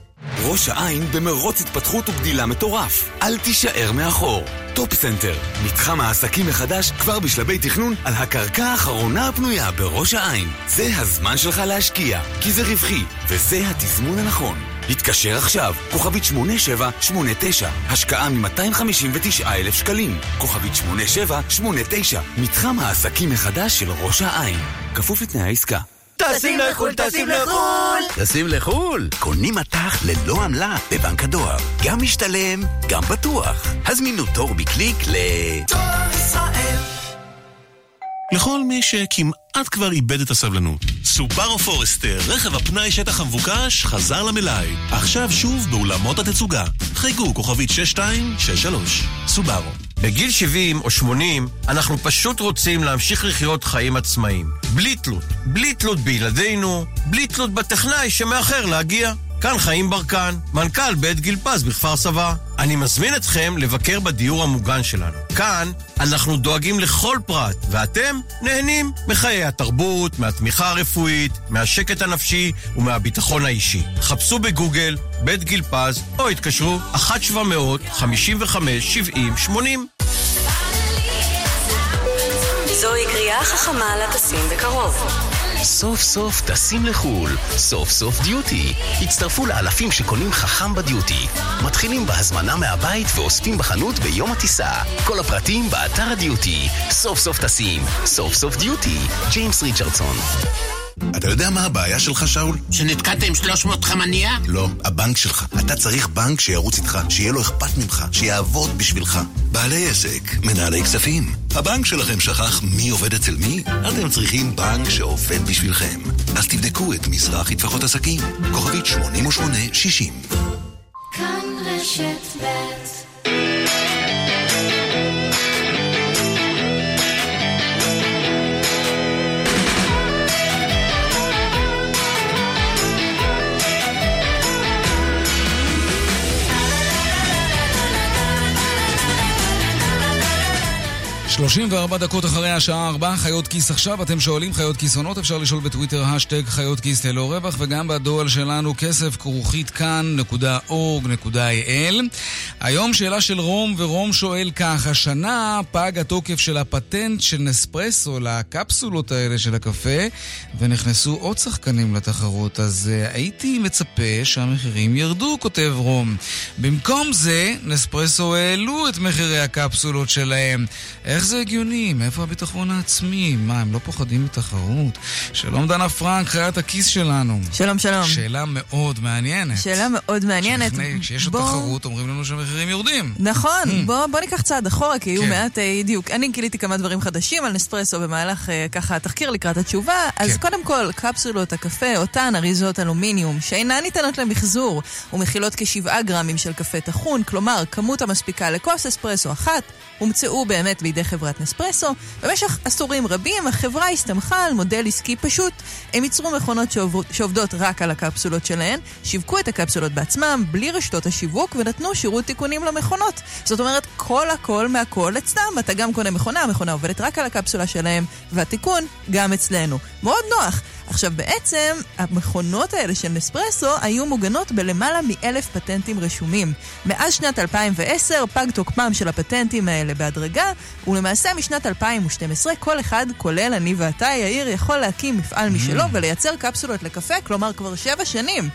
ראש העין במרוץ התפתחות וגדילה מטורף. אל תישאר מאחור. טופ סנטר, מתחם העסקים מחדש כבר בשלבי תכנון על הקרקע האחרונה הפנויה בראש העין. זה הזמן שלך להשקיע, כי זה רווחי, וזה התזמון הנכון. התקשר עכשיו, כוכבית 8789, השקעה מ-259,000 שקלים. כוכבית 8789, מתחם העסקים מחדש של ראש העין. כפוף לתנאי העסקה. טסים לחו"ל, טסים לחו"ל! טסים לחו"ל, קונים מטח ללא עמלה בבנק הדואר. גם משתלם, גם בטוח. הזמינו תור בקליק ל... דואר ישראל לכל מי שכמעט כבר איבד את הסבלנות. סובארו פורסטר, רכב הפנאי שטח המבוקש, חזר למלאי. עכשיו שוב באולמות התצוגה. חייגו כוכבית 6263. סובארו. בגיל 70 או 80 אנחנו פשוט רוצים להמשיך לחיות חיים עצמאיים. בלי תלות. בלי תלות בילדינו, בלי תלות בטכנאי שמאחר להגיע. כאן חיים ברקן, מנכ"ל בית גיל פז בכפר סבא. אני מזמין אתכם לבקר בדיור המוגן שלנו. כאן אנחנו דואגים לכל פרט, ואתם נהנים מחיי התרבות, מהתמיכה הרפואית, מהשקט הנפשי ומהביטחון האישי. חפשו בגוגל בית גיל פז, או התקשרו 1-700-55-70-80. זוהי קריאה חכמה לטסים בקרוב. סוף סוף טסים לחו"ל, סוף סוף דיוטי. הצטרפו לאלפים שקונים חכם בדיוטי. מתחילים בהזמנה מהבית ואוספים בחנות ביום הטיסה. כל הפרטים באתר הדיוטי. סוף סוף טסים, סוף סוף דיוטי. ג'יימס ריצ'רדסון. אתה יודע מה הבעיה שלך, שאול? שנתקעת עם 300 חמניה? לא, הבנק שלך. אתה צריך בנק שירוץ איתך, שיהיה לו אכפת ממך, שיעבוד בשבילך. בעלי עסק, מנהלי כספים. הבנק שלכם שכח מי עובד אצל מי? אתם צריכים בנק שעובד בשבילכם. אז תבדקו את מזרחי טפחות עסקים. כוכבית 8860. כאן רשת ב' שלושים וארבע דקות אחרי השעה ארבע, חיות כיס עכשיו, אתם שואלים חיות כיס עונות, אפשר לשאול בטוויטר השטג חיות כיס ללא רווח, וגם בדואל שלנו כסף כרוכית כאן.org.il. היום שאלה של רום, ורום שואל כך, השנה פג התוקף של הפטנט של נספרסו לקפסולות האלה של הקפה, ונכנסו עוד שחקנים לתחרות, אז uh, הייתי מצפה שהמחירים ירדו, כותב רום. במקום זה, נספרסו העלו את מחירי הקפסולות שלהם. איך זה הגיוני? מאיפה הביטחון העצמי? מה, הם לא פוחדים מתחרות? שלום דנה פרנק, חיית הכיס שלנו. שלום, שלום. שאלה מאוד מעניינת. שאלה מאוד מעניינת. כשיש בוא... תחרות אומרים לנו שהמחירים יורדים. נכון, Mm. בוא, בוא ניקח צעד אחורה, כי היו כן. מעט אה, דיוק. אני גיליתי כמה דברים חדשים על נספרסו במהלך אה, ככה התחקיר לקראת התשובה. אז כן. קודם כל, קפסולות הקפה, אותן אריזות אלומיניום, שאינן ניתנות למחזור, ומכילות כשבעה גרמים של קפה טחון, כלומר, כמות המספיקה לכוס אספרסו אחת, הומצאו באמת בידי חברת נספרסו. במשך עשורים רבים החברה הסתמכה על מודל עסקי פשוט. הם ייצרו מכונות שעובד, שעובדות רק על הקפסולות שלהן, שיווקו את הקפסולות בעצמם, בלי רשתות השיווק, ונתנו שירות תיקונים למכונות. זאת אומרת, כל הכל מהכל אצלם. אתה גם קונה מכונה, המכונה עובדת רק על הקפסולה שלהם, והתיקון גם אצלנו. מאוד נוח. עכשיו בעצם, המכונות האלה של נספרסו היו מוגנות בלמעלה מאלף פטנטים רשומים. מאז שנת 2010 פג תוקפם של הפטנטים האלה בהדרגה, ולמעשה משנת 2012 כל אחד, כולל אני ואתה, יאיר, יכול להקים מפעל משלו ולייצר קפסולות לקפה, כלומר כבר שבע שנים.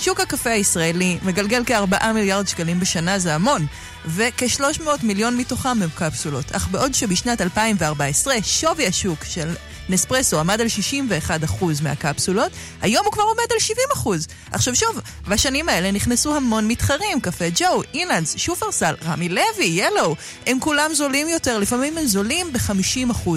שוק הקפה הישראלי מגלגל כארבעה מיליארד שקלים בשנה, זה המון, וכ-300 מיליון מתוכם הם קפסולות. אך בעוד שבשנת 2014 שווי השוק של נספרסו עמד על 61% מהקפסולות, היום הוא כבר עומד על 70%. עכשיו שוב, בשנים האלה נכנסו המון מתחרים, קפה ג'ו, אילנדס, שופרסל, רמי לוי, ילו, הם כולם זולים יותר, לפעמים הם זולים ב-50%.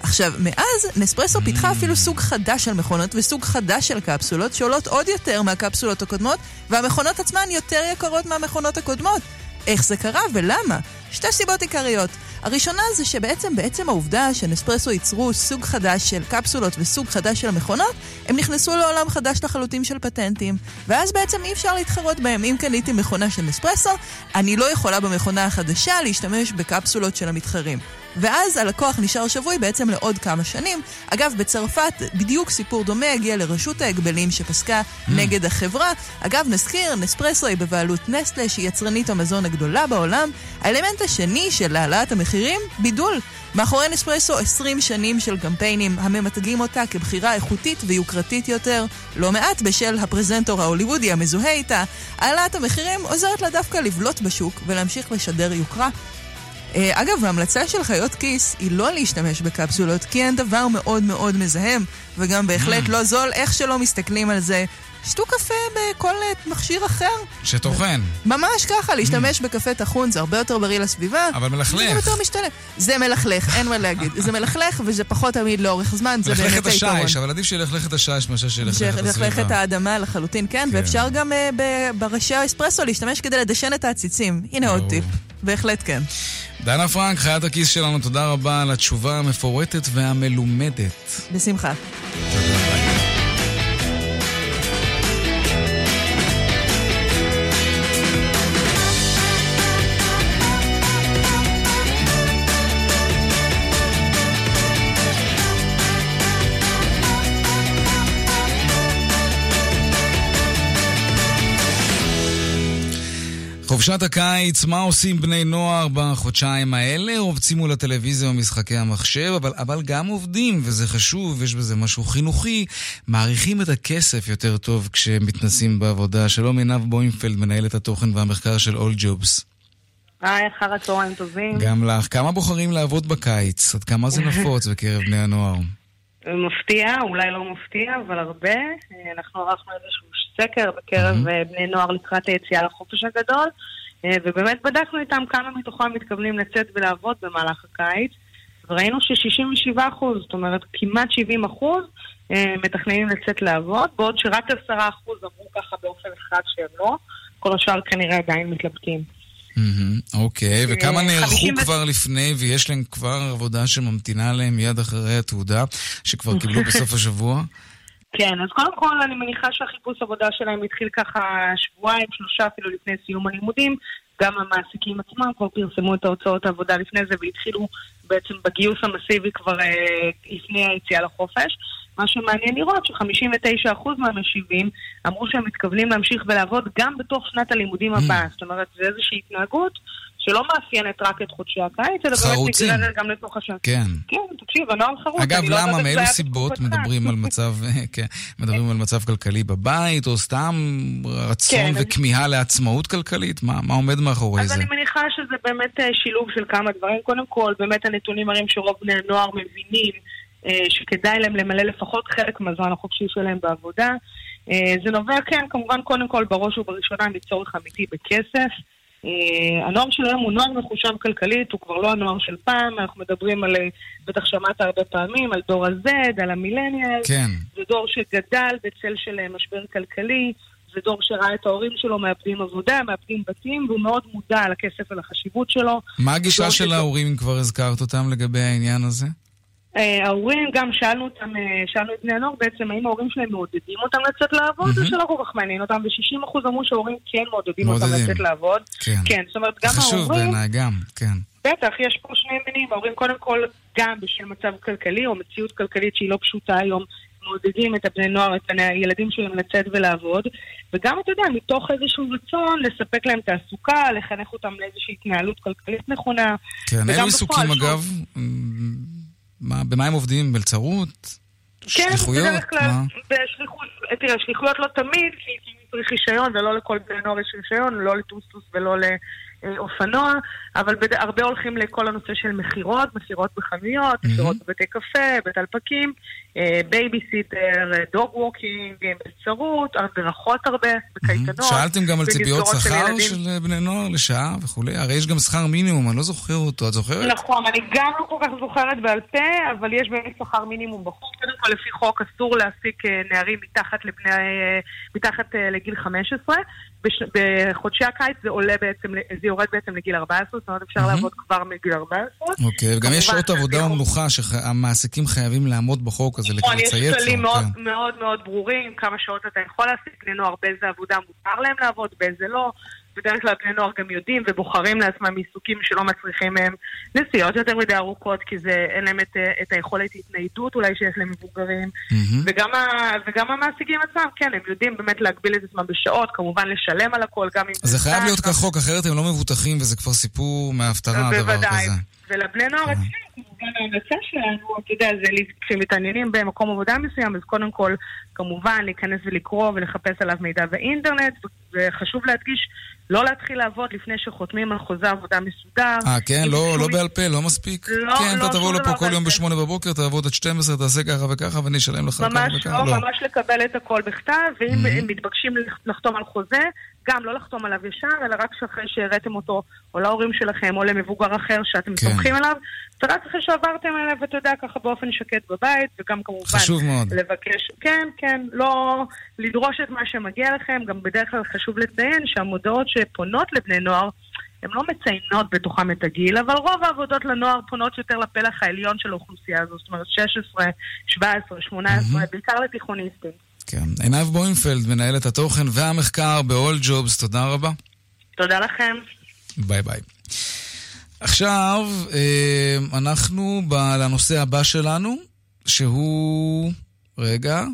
עכשיו, מאז נספרסו פיתחה אפילו סוג חדש של מכונות וסוג חדש של קפסולות שעולות עוד יותר מהקפסולות הקודמות, והמכונות עצמן יותר יקרות מהמכונות הקודמות. איך זה קרה ולמה? שתי סיבות עיקריות. הראשונה זה שבעצם בעצם העובדה שנספרסו ייצרו סוג חדש של קפסולות וסוג חדש של מכונות, הם נכנסו לעולם חדש לחלוטין של פטנטים. ואז בעצם אי אפשר להתחרות בהם. אם קניתי מכונה של נספרסו, אני לא יכולה במכונה החדשה להשתמש בקפסולות של המתחרים. ואז הלקוח נשאר שבוי בעצם לעוד כמה שנים. אגב, בצרפת בדיוק סיפור דומה הגיע לרשות ההגבלים שפסקה mm. נגד החברה. אגב, נזכיר, נספרסו היא בבעלות נסטלה, שהיא יצרנית המזון הגדולה בעולם. האלמנט השני של העלאת המחירים, בידול. מאחורי נספרסו 20 שנים של קמפיינים הממתגים אותה כבחירה איכותית ויוקרתית יותר, לא מעט בשל הפרזנטור ההוליוודי המזוהה איתה, העלאת המחירים עוזרת לה דווקא לבלוט בשוק ולהמשיך לשדר יוקרה. אה, אגב, ההמלצה של חיות כיס היא לא להשתמש בקפסולות, כי הן דבר מאוד מאוד מזהם, וגם בהחלט Mm. לא זול, איך שלא מסתכלים על זה. שתו קפה בכל אה, מכשיר אחר. שטוחן. ממש ככה, להשתמש בקפה טחון זה הרבה יותר בריא לסביבה. אבל מלכלך. זה יותר משתלם. זה מלכלך, אין מה להגיד. זה מלכלך וזה פחות תמיד לאורך זמן, זה מלכלך באמת את היתרון. השיש, אבל עדיף שילכלך את השיש מאשר שילכלך את שילכלך את הסביבה. האדמה לחלוטין, כן, ואפשר גם אה, בראשי האספרסו להשתמש כדי לדשן את העציצים. הנה עוד טיפ. בהחלט כן. דנה פרנק, חיית הכיס שלנו, תודה רבה על התשובה המפורטת והמלומדת. בשמחה. חופשת הקיץ, מה עושים בני נוער בחודשיים האלה? רובצים מול הטלוויזיה ומשחקי המחשב, אבל, אבל גם עובדים, וזה חשוב, יש בזה משהו חינוכי. מעריכים את הכסף יותר טוב כשהם מתנסים בעבודה. שלום עינב בוימפלד, מנהלת התוכן והמחקר של All Jobs. היי, אחר הצהריים טובים. גם לך. כמה בוחרים לעבוד בקיץ? עד כמה זה נפוץ בקרב בני הנוער? מפתיע, אולי לא מפתיע, אבל הרבה. אנחנו ערכנו איזשהו סקר בקרב אה, בני נוער לקראת היציאה לחופש הגדול, אה, ובאמת בדקנו איתם כמה מתוכם מתכוונים לצאת ולעבוד במהלך הקיץ, וראינו ש-67 אחוז, זאת אומרת כמעט 70 אחוז, אה, מתכננים לצאת לעבוד, בעוד שרק 10 אחוז אמרו ככה באופן אחד שהם לא, כל השאר כנראה עדיין מתלבטים. אוקיי, וכמה אה, נערכו 50 ו- כבר לפני ויש להם כבר עבודה שממתינה להם מיד אחרי התעודה, שכבר קיבלו בסוף השבוע? כן, אז קודם כל אני מניחה שהחיפוש עבודה שלהם התחיל ככה שבועיים, שלושה אפילו לפני סיום הלימודים. גם המעסיקים עצמם כבר פרסמו את ההוצאות העבודה לפני זה והתחילו בעצם בגיוס המסיבי כבר אה, לפני היציאה לחופש. מה שמעניין לראות ש-59% מהמשיבים אמרו שהם מתכוונים להמשיך ולעבוד גם בתוך שנת הלימודים הבאה. זאת אומרת, זה איזושהי התנהגות שלא מאפיינת רק את חודשי הקיץ, אלא באמת. נגררת גם לתוך השנה. כן. כן, תקשיב, הנוער חרוץ. אגב, לא למה? מאילו סיבות. מדברים על מצב, כן, מדברים על מצב כלכלי בבית, או סתם רצון כן, אז- וכמיהה לעצמאות כלכלית? מה מה עומד מאחורי אז זה? אני מניחה שזה באמת אה, שילוב של כמה דברים. קודם כל, באמת הנתונים מראים שרוב בני הנוער מבינים אה, שכדאי להם למלא לפחות חלק מהזמן החופשי שלהם בעבודה. אה, זה נובע, כן, כמובן, קודם כל, בראש ובראשונה, מצורך אמיתי בכסף. אה, הנוער של היום הוא נוער מחושב כלכלית, הוא כבר לא הנוער של פעם, אנחנו מדברים על, אה, בטח שמעת הרבה פעמים, על דור ה-Z, על המילניאל. כן. זה דור שגדל בצל של אה, משבר כלכלי, זה דור שראה את ההורים שלו מאבדים עבודה, מאבדים בתים, והוא מאוד מודע לכסף ולחשיבות שלו. מה הגישה של ההורים, אם כבר הזכרת אותם, לגבי העניין הזה? אה, ההורים, גם שאלנו אותם, אה, שאלנו את בני הנוער בעצם, האם ההורים שלהם מעודדים אותם לצאת לעבוד, או שלא כל כך מעניין אותם, ו-60% אמרו שההורים כן מעודדים אותם. לצאת לעבוד. כן. כן, זאת אומרת, גם חשוב ההורים... בעיניי, גם, כן. בטח, יש פה שני מינים. ההורים קודם כל, גם בשל מצב כלכלי או מציאות כלכלית שהיא לא פשוטה היום, מעודדים את הבני נוער, את הילדים שלהם לצאת ולעבוד. וגם, אתה יודע, מתוך איזשהו רצון לספק להם תעסוקה, לחנך אותם לאיזושהי התנהלות כלכלית נכונה. כן, בפועל, עיסוקים, אגב? מה- במה הם עובדים? מלצרות? כן, שליחויות? בדרך כלל? בשליחות, תראה, שליחויות לא תמיד, כי כי צריך רישיון, ולא לכל בני נוער יש רישיון, לא לטוסטוס ולא לאופנוע, אבל בד... הרבה הולכים לכל הנושא של מכירות, מכירות בחנויות, מכירות בבתי קפה, בטלפקים, אה, בייביסיטר, אה, dog walking, אה, מלצרות, הדרכות הרבה, בקייטנות. שאלתם גם על ציפיות של שכר. של אה, בני נוער לשעה וכולי? הרי יש גם שכר מינימום, אני לא זוכר אותו, את זוכרת? נכון, אני גם לא כל כך זוכרת בעל פה, אבל יש באמת שכר מינימום בחוק. קודם כל, לפי חוק אסור להעסיק אה, נערים מתחת לבני, אה, מתחת אה, לגיל 15. בש... בחודשי הקיץ זה עולה בעצם, זה יורד בעצם לגיל 14, זאת אומרת אפשר לעבוד כבר מגיל 14. אוקיי, וגם יש שעות עבודה ומנוחה שהמעסיקים חייבים לעמוד בחוק הזה, נכון, יש כללים לו. מאוד, כן. מאוד מאוד ברורים, כמה שעות אתה יכול להעסיק בני נוער, באיזה עבודה מותר להם לעבוד, באיזה לא. בדרך כלל בני נוער גם יודעים ובוחרים לעצמם עיסוקים שלא מצריכים מהם נסיעות יותר מדי ארוכות, כי זה, אין להם את, אה, את היכולת התניידות אולי שיש למבוגרים. וגם, ה, וגם המעסיקים עצמם, כן, הם יודעים באמת להגביל את עצמם בשעות, כמובן לשלם על הכל, גם אם זה חייב להיות כחוק, אחרת הם לא מבוטחים, וזה כבר סיפור מההפטרה, הדבר בוודאי. כזה. ולבני נוער אצלי, כמובן ההמלצה שלנו, אתה יודע, זה כשמתעניינים במקום עבודה מסוים, אז קודם כל, כמובן, להיכנס ולקרוא ולחפש עליו מידע באינטרנט, וחשוב להדגיש, לא להתחיל לעבוד לפני שחותמים על חוזה עבודה מסודר. אה, כן? לא, לא בעל פה, לא מספיק? לא, כן, לא, אתה תבוא לפה כל יום. בשמונה בבוקר, תעבוד עד 12, תעשה ככה וככה, ואני אשלם לך ככה ממש וככה. לא, ממש לקבל את הכל בכתב, ואם Mhm. הם מתבקשים לחתום על חוזה, גם לא לחתום עליו ישר, אלא רק אחרי שהראיתם אותו או להורים שלכם או למבוגר אחר שאתם כן. סומכים עליו, ורק אחרי שעברתם עליו, אתה יודע, ככה באופן שקט בבית, וגם כמובן... חשוב מאוד. לבקש, כן, כן, לא לדרוש את מה שמגיע לכם, גם בדרך כלל חשוב לציין שהמודעות שפונות לבני נוער, הן לא מציינות בתוכם את הגיל, אבל רוב העבודות לנוער פונות יותר לפלח העליון של האוכלוסייה הזאת, זאת אומרת 16, 17, 18, בעיקר לתיכוניסטים. כן. עינב בוינפלד, מנהלת התוכן והמחקר ב-all jobs, תודה רבה. תודה לכם. ביי ביי. עכשיו, אה, אנחנו לנושא הבא שלנו, שהוא... רגע.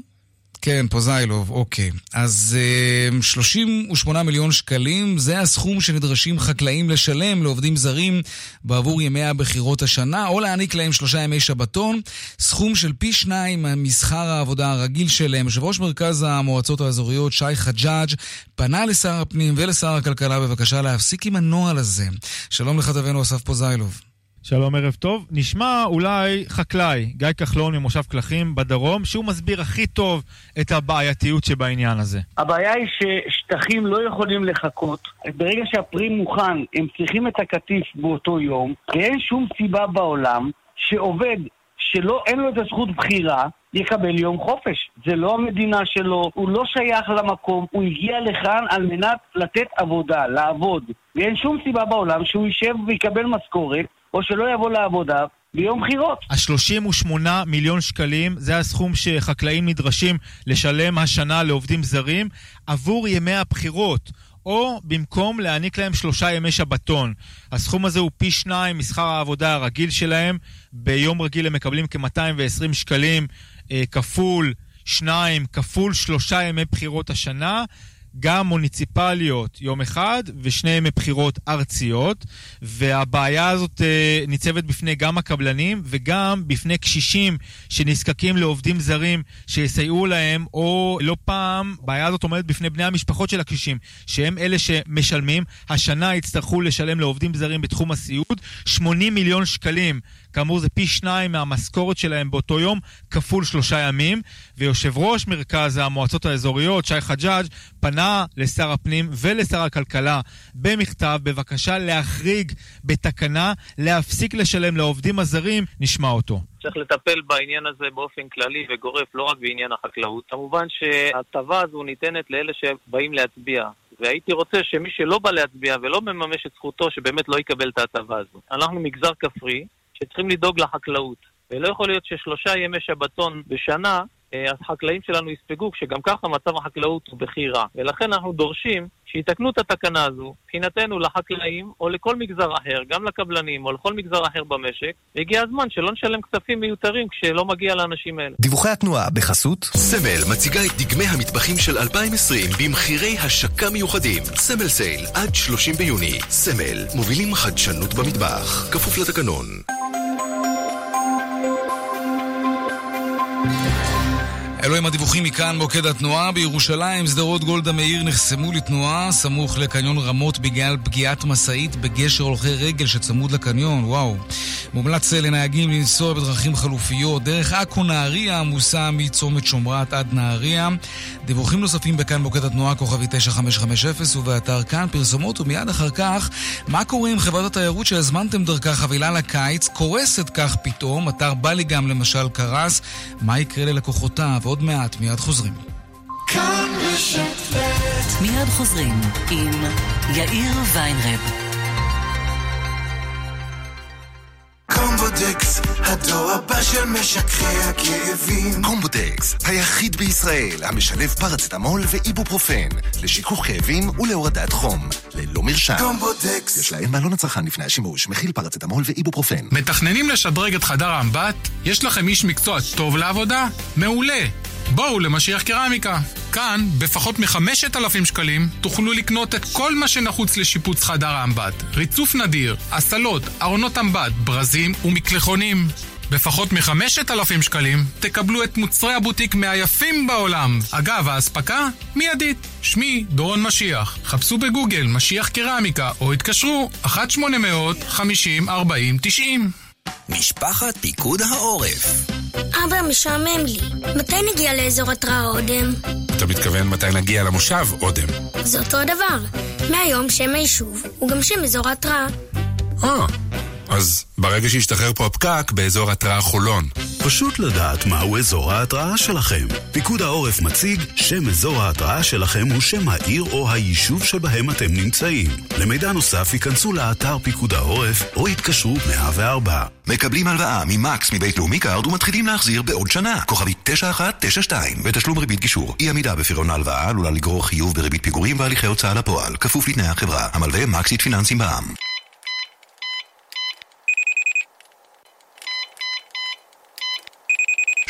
כן, פוזיילוב, אוקיי. אז אה, 38 מיליון שקלים, זה הסכום שנדרשים חקלאים לשלם לעובדים זרים בעבור ימי הבחירות השנה, או להעניק להם שלושה ימי שבתון, סכום של פי שניים משכר העבודה הרגיל שלהם. יושב ראש מרכז המועצות האזוריות, שי חג'אג', פנה לשר הפנים ולשר הכלכלה בבקשה להפסיק עם הנוהל הזה. שלום לכתבנו אסף פוזיילוב. שלום, ערב טוב. נשמע אולי חקלאי, גיא כחלון ממושב קלחים בדרום, שהוא מסביר הכי טוב את הבעייתיות שבעניין הזה. הבעיה היא ששטחים לא יכולים לחכות. ברגע שהפרי מוכן, הם צריכים את הקטיף באותו יום, ואין שום סיבה בעולם שעובד שלא אין לו את הזכות בחירה, יקבל יום חופש. זה לא המדינה שלו, הוא לא שייך למקום, הוא הגיע לכאן על מנת לתת עבודה, לעבוד. ואין שום סיבה בעולם שהוא יישב ויקבל משכורת, או שלא יבוא לעבודה ביום בחירות. ה-38 מיליון שקלים זה הסכום שחקלאים נדרשים לשלם השנה לעובדים זרים עבור ימי הבחירות. או במקום להעניק להם שלושה ימי שבתון. הסכום הזה הוא פי שניים משכר העבודה הרגיל שלהם. ביום רגיל הם מקבלים כ-220 שקלים אה, כפול שניים, כפול שלושה ימי בחירות השנה. גם מוניציפליות יום אחד ושני ימי בחירות ארציות והבעיה הזאת אה, ניצבת בפני גם הקבלנים וגם בפני קשישים שנזקקים לעובדים זרים שיסייעו להם או לא פעם הבעיה הזאת עומדת בפני בני המשפחות של הקשישים שהם אלה שמשלמים. השנה יצטרכו לשלם לעובדים זרים בתחום הסיעוד 80 מיליון שקלים כאמור זה פי שניים מהמשכורת שלהם באותו יום, כפול שלושה ימים. ויושב ראש מרכז המועצות האזוריות, שי חג'אג', פנה לשר הפנים ולשר הכלכלה במכתב בבקשה להחריג בתקנה, להפסיק לשלם לעובדים הזרים. נשמע אותו. צריך לטפל בעניין הזה באופן כללי וגורף, לא רק בעניין החקלאות. כמובן שההטבה הזו ניתנת לאלה שבאים להצביע. והייתי רוצה שמי שלא בא להצביע ולא מממש את זכותו, שבאמת לא יקבל את ההטבה הזו. אנחנו מגזר כפרי, שצריכים לדאוג לחקלאות. ולא יכול להיות ששלושה ימי שבתון בשנה, אה, החקלאים שלנו יספגו, כשגם ככה מצב החקלאות הוא בכי רע. ולכן אנחנו דורשים שיתקנו את התקנה הזו, מבחינתנו לחקלאים, או לכל מגזר אחר, גם לקבלנים, או לכל מגזר אחר במשק, והגיע הזמן שלא נשלם כספים מיותרים כשלא מגיע לאנשים האלה. דיווחי התנועה בחסות סמל מציגה את דגמי המטבחים של 2020 במחירי השקה מיוחדים. סמל סייל עד 30 ביוני. סמל מובילים חדשנות במטבח. כפוף לתקנון. אלו הם הדיווחים מכאן מוקד התנועה. בירושלים, שדרות גולדה מאיר נחסמו לתנועה סמוך לקניון רמות בגלל פגיעת משאית בגשר הולכי רגל שצמוד לקניון, וואו. מומלץ לנהגים לנסוע בדרכים חלופיות. דרך עכו נהריה עמוסה מצומת שומרת עד נהריה. דיווחים נוספים בכאן מוקד התנועה, כוכבי 9550 ובאתר כאן פרסומות, ומיד אחר כך, מה קורה עם חברת התיירות שהזמנתם דרכה חבילה לקיץ, קורסת כך פתאום, אתר בלי גם למשל קרס, מה יקרה ללקוחותיו? עוד מעט, מיד חוזרים. מיד חוזרים עם יאיר ויינרב. קומבודקס, הדור הבא של משככי הכאבים. קומבודקס, היחיד בישראל המשלב פרצטמול ואיבופרופן לשיכוך כאבים ולהורדת חום, ללא מרשם. קומבודקס. יש לעיין בעלון הצרכן לפני השימוש, מכיל פרצטמול ואיבופרופן. מתכננים לשדרג את חדר האמבט? יש לכם איש מקצוע טוב לעבודה? מעולה! בואו למשיח קרמיקה. כאן, בפחות מחמשת אלפים שקלים, תוכלו לקנות את כל מה שנחוץ לשיפוץ חדר האמבט. ריצוף נדיר, הסלות, ארונות אמבט, ברזים ומקלחונים. בפחות מחמשת אלפים שקלים תקבלו את מוצרי הבוטיק מהיפים בעולם. אגב, האספקה מיידית. שמי דורון משיח. חפשו בגוגל משיח קרמיקה או התקשרו 1-800-50-40-90 משפחת פיקוד העורף אבא, משעמם לי. מתי נגיע לאזור התראה אודם? אתה מתכוון מתי נגיע למושב, אודם. זה אותו הדבר. מהיום שם היישוב הוא גם שם אזור ההתראה. אה, אז ברגע שישתחרר פה הפקק, באזור התראה חולון. פשוט לדעת מהו אזור ההתראה שלכם. פיקוד העורף מציג שם אזור ההתראה שלכם הוא שם העיר או היישוב שבהם אתם נמצאים. למידע נוסף ייכנסו לאתר פיקוד העורף או יתקשרו 104. מקבלים הלוואה ממקס מבית לאומי קארד ומתחילים להחזיר בעוד שנה. כוכבית 9192 בתשלום ריבית גישור. אי עמידה בפירעון ההלוואה עלולה לגרור חיוב בריבית פיגורים והליכי הוצאה לפועל. כפוף לתנאי החברה. המלווה מקס איט פיננסים בע"מ.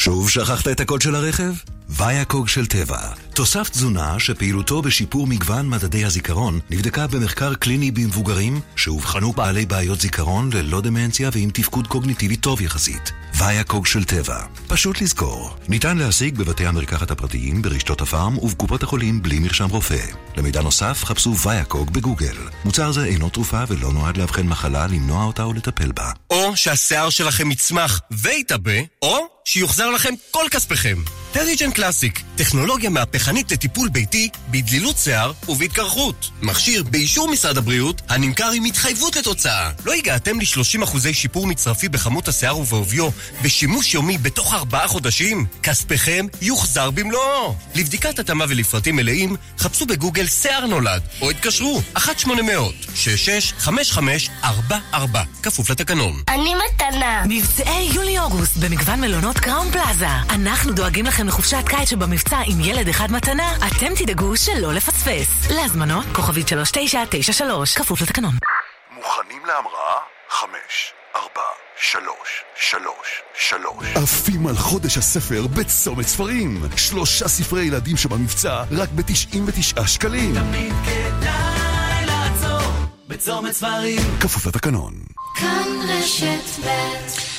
שוב שכחת את הקוד של הרכב? ויאקוג של טבע. תוסף תזונה שפעילותו בשיפור מגוון מדדי הזיכרון נבדקה במחקר קליני במבוגרים שאובחנו בעלי בעיות זיכרון ללא דמנציה ועם תפקוד קוגניטיבי טוב יחסית. ויאקוג של טבע. פשוט לזכור. ניתן להשיג בבתי המרקחת הפרטיים, ברשתות הפארם ובקופות החולים בלי מרשם רופא. למידע נוסף חפשו ויאקוג בגוגל. מוצר זה אינו תרופה ולא נועד לאבחן מחלה, למנוע אותה או לטפל בה. או שהשיער שלכם יצמח ויתעבה, או שיוחזר לכם כל כספכם. טריג'ן קלאסיק, טכנולוגיה מהפכנית לטיפול ביתי בדלילות שיער ובהתקרחות. מכשיר באישור משרד הבריאות הנמכר עם התחייבות לתוצאה. לא הגעתם ל-30% שיפור מצרפי בכמות השיער ובעוביו בשימוש יומי בתוך ארבעה חודשים? כספכם יוחזר במלואו. לבדיקת התאמה ולפרטים מלאים, חפשו בגוגל שיער נולד, או התקשרו 1-800-665544, כפוף לתקנון. אני מתנה. מבצעי יולי-אוגוסט במגוון מלונות קראון פלאזה. אנחנו דואגים לכם לחופשת קיץ שבמבצע עם ילד אחד מתנה. אתם תדאגו שלא לפספס. להזמנות, כוכבית 3993, כפוף לתקנון. מוכנים להמראה? חמש, ארבע, שלוש, שלוש, שלוש. עפים על חודש הספר בצומת ספרים. שלושה ספרי ילדים שבמבצע רק ב-99 שקלים. תמיד כדאי לעצור בצומת ספרים. כפוף לתקנון. כאן רשת ב'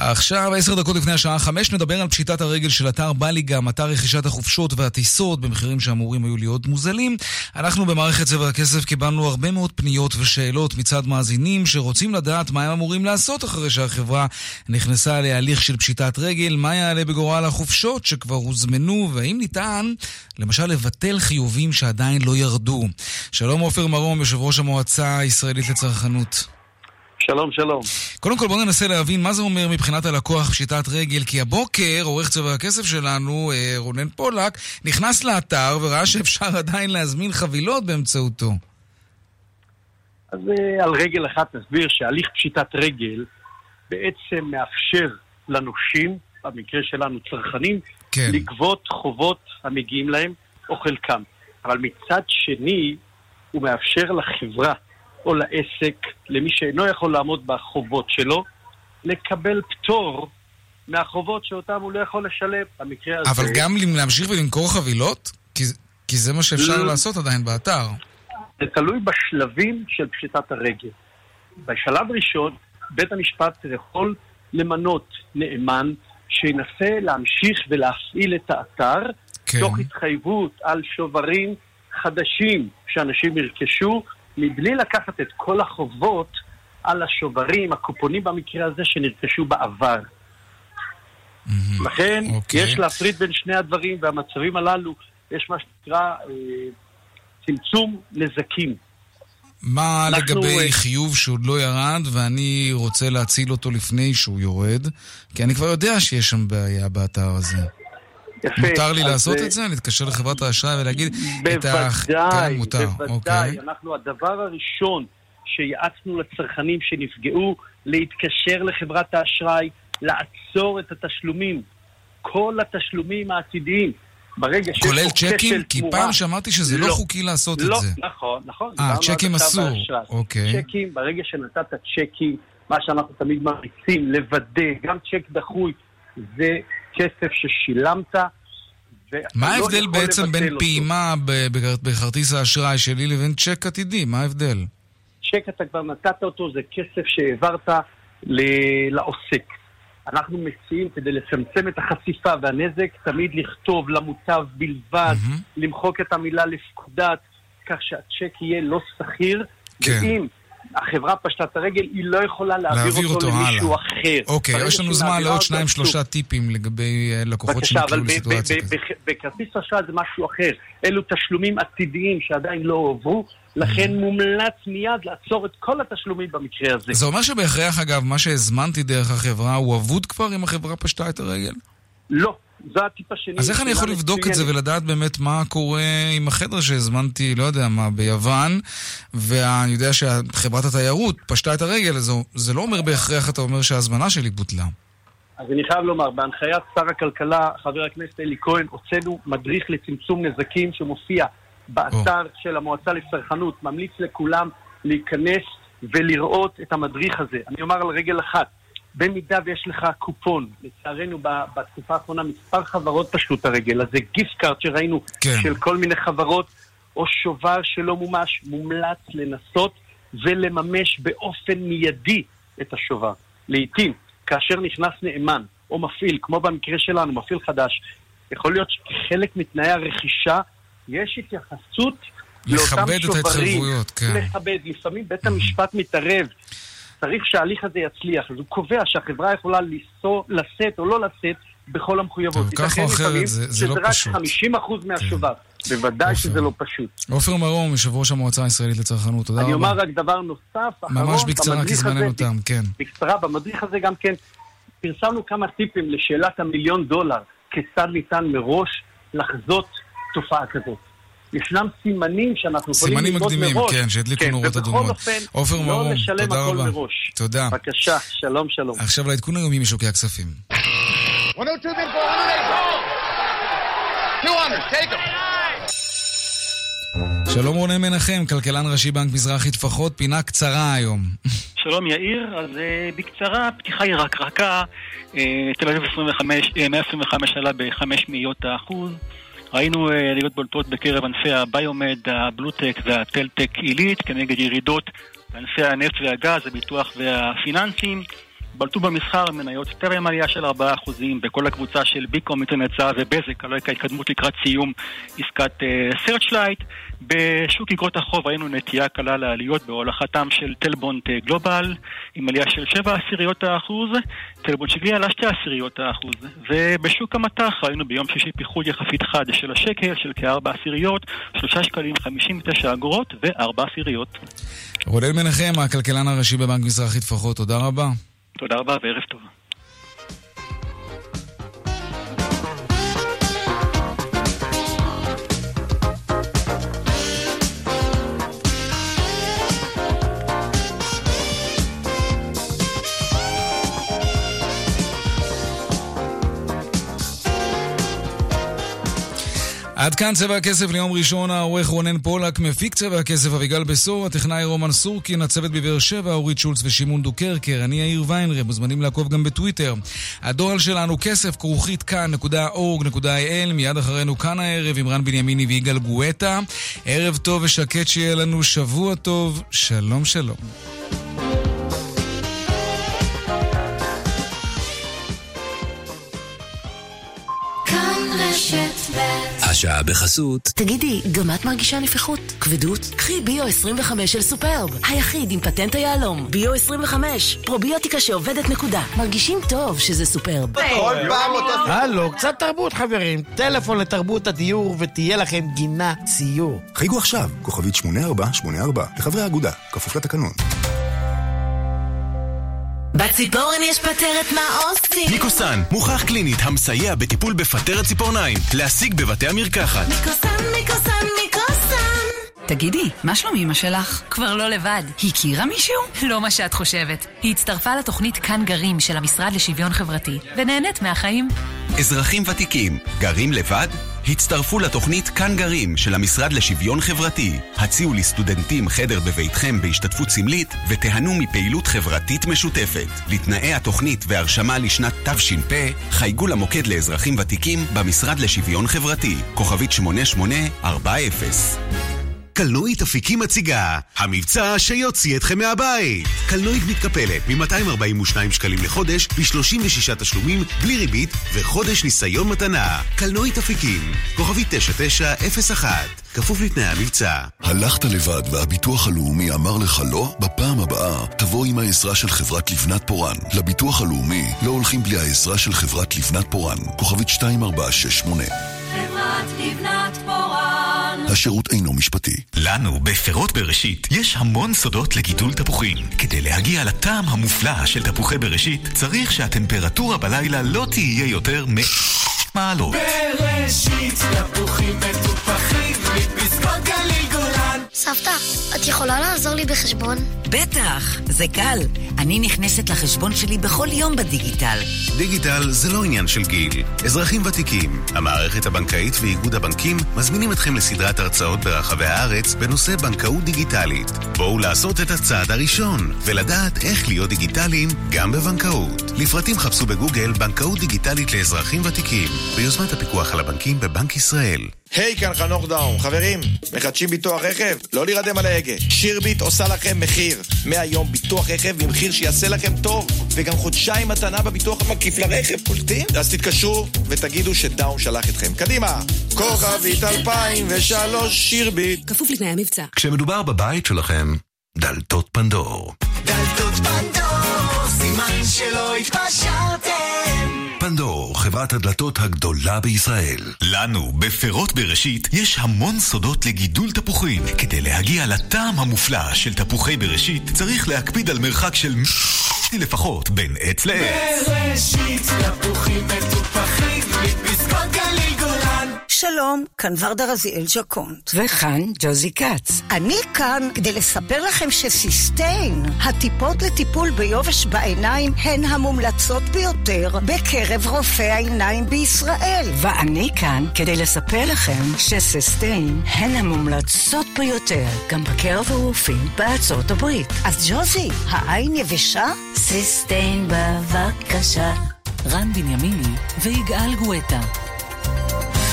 עכשיו, עשר דקות לפני השעה חמש, נדבר על פשיטת הרגל של אתר בליגם, אתר רכישת החופשות והטיסות במחירים שאמורים היו להיות מוזלים. אנחנו במערכת צבע הכסף קיבלנו הרבה מאוד פניות ושאלות מצד מאזינים שרוצים לדעת מה הם אמורים לעשות אחרי שהחברה נכנסה להליך של פשיטת רגל, מה יעלה בגורל החופשות שכבר הוזמנו, והאם ניתן, למשל, לבטל חיובים שעדיין לא ירדו. שלום עופר מרום, יושב ראש המועצה הישראלית לצרכנות. שלום, שלום. קודם כל בואו ננסה להבין מה זה אומר מבחינת הלקוח פשיטת רגל, כי הבוקר עורך צבע הכסף שלנו, אה, רונן פולק, נכנס לאתר וראה שאפשר עדיין להזמין חבילות באמצעותו. אז אה, על רגל אחת נסביר שהליך פשיטת רגל בעצם מאפשר לנושים, במקרה שלנו צרכנים, כן. לגבות חובות המגיעים להם או חלקם. אבל מצד שני, הוא מאפשר לחברה או לעסק, למי שאינו יכול לעמוד בחובות שלו, לקבל פטור מהחובות שאותם הוא לא יכול לשלם. במקרה הזה... אבל גם להמשיך ולמכור חבילות? כי, כי זה מה שאפשר לא. לעשות עדיין באתר. זה תלוי בשלבים של פשיטת הרגל. בשלב ראשון, בית המשפט יכול למנות נאמן שינסה להמשיך ולהפעיל את האתר, כן. תוך התחייבות על שוברים חדשים שאנשים ירכשו, מבלי לקחת את כל החובות על השוברים, הקופונים במקרה הזה, שנרכשו בעבר. לכן, אוקיי. יש להפריד בין שני הדברים, והמצבים הללו, יש מה שנקרא אה, צמצום נזקים. מה אנחנו, לגבי אה, חיוב שעוד לא ירד ואני רוצה להציל אותו לפני שהוא יורד? כי אני כבר יודע שיש שם בעיה באתר הזה. יפה. מותר לי לעשות אה, את זה? להתקשר לחברת האשראי ולהגיד את ה... בוודאי, מותר, בוודאי. אוקיי. אנחנו, הדבר הראשון שיעצנו לצרכנים שנפגעו, להתקשר לחברת האשראי, לעצור את התשלומים. כל התשלומים העתידיים. ברגע שיש כולל צ'קים? כי תמורה- פעם שמעתי שזה לא חוקי לעשות את לא, זה. נכון, נכון. אה, צ'קים אסור. אוקיי. צ'קים, ברגע שנתת צ'קים, מה שאנחנו תמיד ממליצים, לוודא, גם צ'ק דחוי, זה כסף ששילמת. מה לא ההבדל יכול בעצם בין אותו. פעימה בכרטיס האשראי שלי לבין צ'ק עתידי? מה ההבדל? צ'ק אתה כבר נתת אותו, זה כסף שהעברת ל- לעוסק. אנחנו מציעים כדי לצמצם את החשיפה והנזק, תמיד לכתוב למוטב בלבד, Mm-hmm. למחוק את המילה לפקודת, כך שהצ'ק יהיה לא שכיר, כן. ואם החברה פשטה את הרגל, היא לא יכולה להעביר, להעביר אותו למישהו הלאה. אחר. אוקיי, יש לנו זמן לעוד אותו, שניים שלושה טיפים לגבי אה, לקוחות שנקלעו ב- לסיטואציה כזאת. בכרטיס אשראי זה משהו אחר. אלו תשלומים עתידיים שעדיין לא הועברו, לכן מומלץ מיד לעצור את כל התשלומים במקרה הזה. זה אומר שבהכרח, אגב, מה שהזמנתי דרך החברה הוא אבוד כבר אם החברה פשטה את הרגל? לא, זו הטיפ השני. אז איך אני יכול לבדוק את זה. ולדעת באמת מה קורה עם החדר שהזמנתי, לא יודע מה, ביוון, ואני יודע שחברת התיירות פשטה את הרגל, אז זה לא אומר בהכרח, אתה אומר שההזמנה שלי בוטלה. אז אני חייב לומר, בהנחיית שר הכלכלה, חבר הכנסת אלי כהן, הוצאנו מדריך לצמצום נזקים שמופיע באתר של המועצה לצרכנות. ממליץ לכולם להיכנס ולראות את המדריך הזה. אני אומר על רגל אחת, במידה ויש לך קופון, לצערנו בתקופה האחרונה מספר חברות פשטו את הרגל, אז זה גיפט קארט שראינו כן. של כל מיני חברות, או שובר שלא מומש, מומלץ לנסות ולממש באופן מיידי את השובר. לעתים, כאשר נכנס נאמן או מפעיל, כמו במקרה שלנו, מפעיל חדש, יכול להיות שכחלק מתנאי הרכישה יש התייחסות לאותם לכבד את שוברים. ההתחייבויות, כן. לכבד. לפעמים בית המשפט מתערב. צריך שההליך הזה יצליח, אז הוא קובע שהחברה יכולה לשאת או לא לשאת בכל המחויבות. טוב, כך או אחרת, זה- זה לא שזה פשוט. רק 50% מהשובר. בוודאי שזה לא פשוט. עופר מרום, יושב ראש המועצה הישראלית לצרכנות, תודה אני רבה. אומר רק דבר נוסף, אחרון, ממש בקצרה, כי זמננו תם, כן. בקצרה, במדריך הזה גם כן פרסמנו כמה טיפים לשאלת המיליון דולר, כיצד ניתן מראש לחזות תופעה כזאת. ישנם סימנים שאנחנו יכולים סימנים ללמוד מקדימים, מראש. כן, שהדליקו נורות ובכל אדומות. אופן, עופר לא מרום, לשלם תודה הכל רבה. מראש. תודה. בבקשה, שלום שלום. עכשיו לעדכון היומי משוקי הכספים. 102 bid for 100. 200, take them. שלום רונן מנחם, כלכלן ראשי בנק מזרחי טפחות, פינה קצרה היום. שלום יאיר, אז uh, בקצרה, פתיחה היא רקרקה, אה, תל אביב 25, אה, 125 עלה בחמש מאיות האחוז. ראינו עליות בולטות בקרב ענפי הביומד, הבלוטק והטלטק עילית, כנגד ירידות בענפי הנפט והגז, הביטוח והפיננסים. בלטו במסחר מניות טרם עלייה של 4% בכל הקבוצה של ביקום, אינטרנט זהב ובזק, על רקע התקדמות לקראת סיום עסקת סרצ'לייט. בשוק אגרות החוב ראינו נטייה קלה לעליות בהובלתם של תל בונד אה, גלובל עם עלייה של 7 עשיריות האחוז, טלבונט שגלי עלה 2 עשיריות האחוז. ובשוק המטח ראינו ביום שישי פיחות יחסית חד של השקל של כ-4 עשיריות, 3 שקלים 59 אגורות ו-4 עשיריות. רונן מנחם, הכלכלן הראשי בבנק מזרחי טפחות, תודה רבה. תודה רבה וערב טוב. עד כאן צבע הכסף ליום ראשון, העורך רונן פולק, מפיק צבע הכסף אביגל בשור, הטכנאי רומן סורקין, הצוות בבאר שבע, אורית שולץ ושמעון דוקרקר, אני יאיר ויינרב, מוזמנים לעקוב גם בטוויטר. הדואל שלנו כסף כרוכית kan.org.il, מיד אחרינו כאן הערב עם רן בנימיני ויגאל גואטה. ערב טוב ושקט שיהיה לנו, שבוע טוב, שלום שלום. השעה בחסות. תגידי, גם את מרגישה נפיחות? כבדות? קחי ביו 25 של סופרב, היחיד עם פטנט היהלום. ביו 25, פרוביוטיקה שעובדת נקודה. מרגישים טוב שזה סופרב. כל פעם אותו... הלו, קצת תרבות חברים. טלפון לתרבות הדיור ותהיה לכם גינה ציור. חייגו עכשיו, כוכבית 8484, לחברי האגודה, כפוף לתקנון. בציפורן יש פטרת מה עושים? מיקוסן, מוכח קלינית המסייע בטיפול בפטרת ציפורניים. להשיג בבתי המרקחת. מיקוסן, מיקוסן, מיקוסן! תגידי, מה שלום אמא שלך? כבר לא לבד. הכירה מישהו? לא מה שאת חושבת. היא הצטרפה לתוכנית כאן גרים של המשרד לשוויון חברתי, ונהנית מהחיים. אזרחים ותיקים, גרים לבד? הצטרפו לתוכנית כאן גרים של המשרד לשוויון חברתי. הציעו לסטודנטים חדר בביתכם בהשתתפות סמלית ותיהנו מפעילות חברתית משותפת. לתנאי התוכנית והרשמה לשנת תש"פ, חייגו למוקד לאזרחים ותיקים במשרד לשוויון חברתי, כוכבית 8840. קלנועית אפיקים מציגה המבצע שיוציא אתכם מהבית. קלנועית מתקפלת מ-242 שקלים לחודש ב-36 תשלומים בלי ריבית וחודש ניסיון מתנה. קלנועית אפיקים, כוכבי 9901, כפוף לתנאי המבצע. הלכת לבד והביטוח הלאומי אמר לך לא? בפעם הבאה תבוא עם העזרה של חברת לבנת פורן. לביטוח הלאומי לא הולכים בלי העזרה של חברת לבנת פורן. כוכבית 2468 חברת לבנת פורן. השירות אינו משפטי. לנו, בפירות בראשית, יש המון סודות לגידול תפוחים. כדי להגיע לטעם המופלא של תפוחי בראשית, צריך שהטמפרטורה בלילה לא תהיה יותר מ... מעלות. בראשית תפוחים מטופחים מפסקות גליל. סבתא, את יכולה לעזור לי בחשבון? בטח, זה קל. אני נכנסת לחשבון שלי בכל יום בדיגיטל. דיגיטל זה לא עניין של גיל. אזרחים ותיקים, המערכת הבנקאית ואיגוד הבנקים מזמינים אתכם לסדרת הרצאות ברחבי הארץ בנושא בנקאות דיגיטלית. בואו לעשות את הצעד הראשון ולדעת איך להיות דיגיטליים גם בבנקאות. לפרטים חפשו בגוגל בנקאות דיגיטלית לאזרחים ותיקים ביוזמת הפיקוח על הבנקים בבנק ישראל. היי, כאן חנוך דאום. חברים, מחדשים ביטוח רכב? לא להירדם על ההגה. שירביט עושה לכם מחיר. מהיום ביטוח רכב במחיר שיעשה לכם טוב, וגם חודשיים מתנה בביטוח המקיף לרכב. קולטים? אז תתקשרו ותגידו שדאום שלח אתכם. קדימה! כוכבית 2003 שירביט. כפוף לתנאי המבצע. כשמדובר בבית שלכם, דלתות פנדור. דלתות פנדור, סימן שלא התפשרתם. פנדור, חברת הדלתות הגדולה בישראל. לנו, בפירות בראשית, יש המון סודות לגידול תפוחים. כדי להגיע לטעם המופלא של תפוחי בראשית, צריך להקפיד על מרחק של לפחות בין עץ לעץ. בראשית תפוחים מטופחים. שלום, כאן ורדה רזיאל ז'קונט. וכאן ג'וזי כץ. אני כאן כדי לספר לכם שסיסטיין, הטיפות לטיפול ביובש בעיניים, הן המומלצות ביותר בקרב רופאי העיניים בישראל. ואני כאן כדי לספר לכם שסיסטיין הן המומלצות ביותר גם בקרב הרופאים בארצות הברית. אז ג'וזי, העין יבשה? סיסטיין בבקשה. רן בנימיני ויגאל גואטה.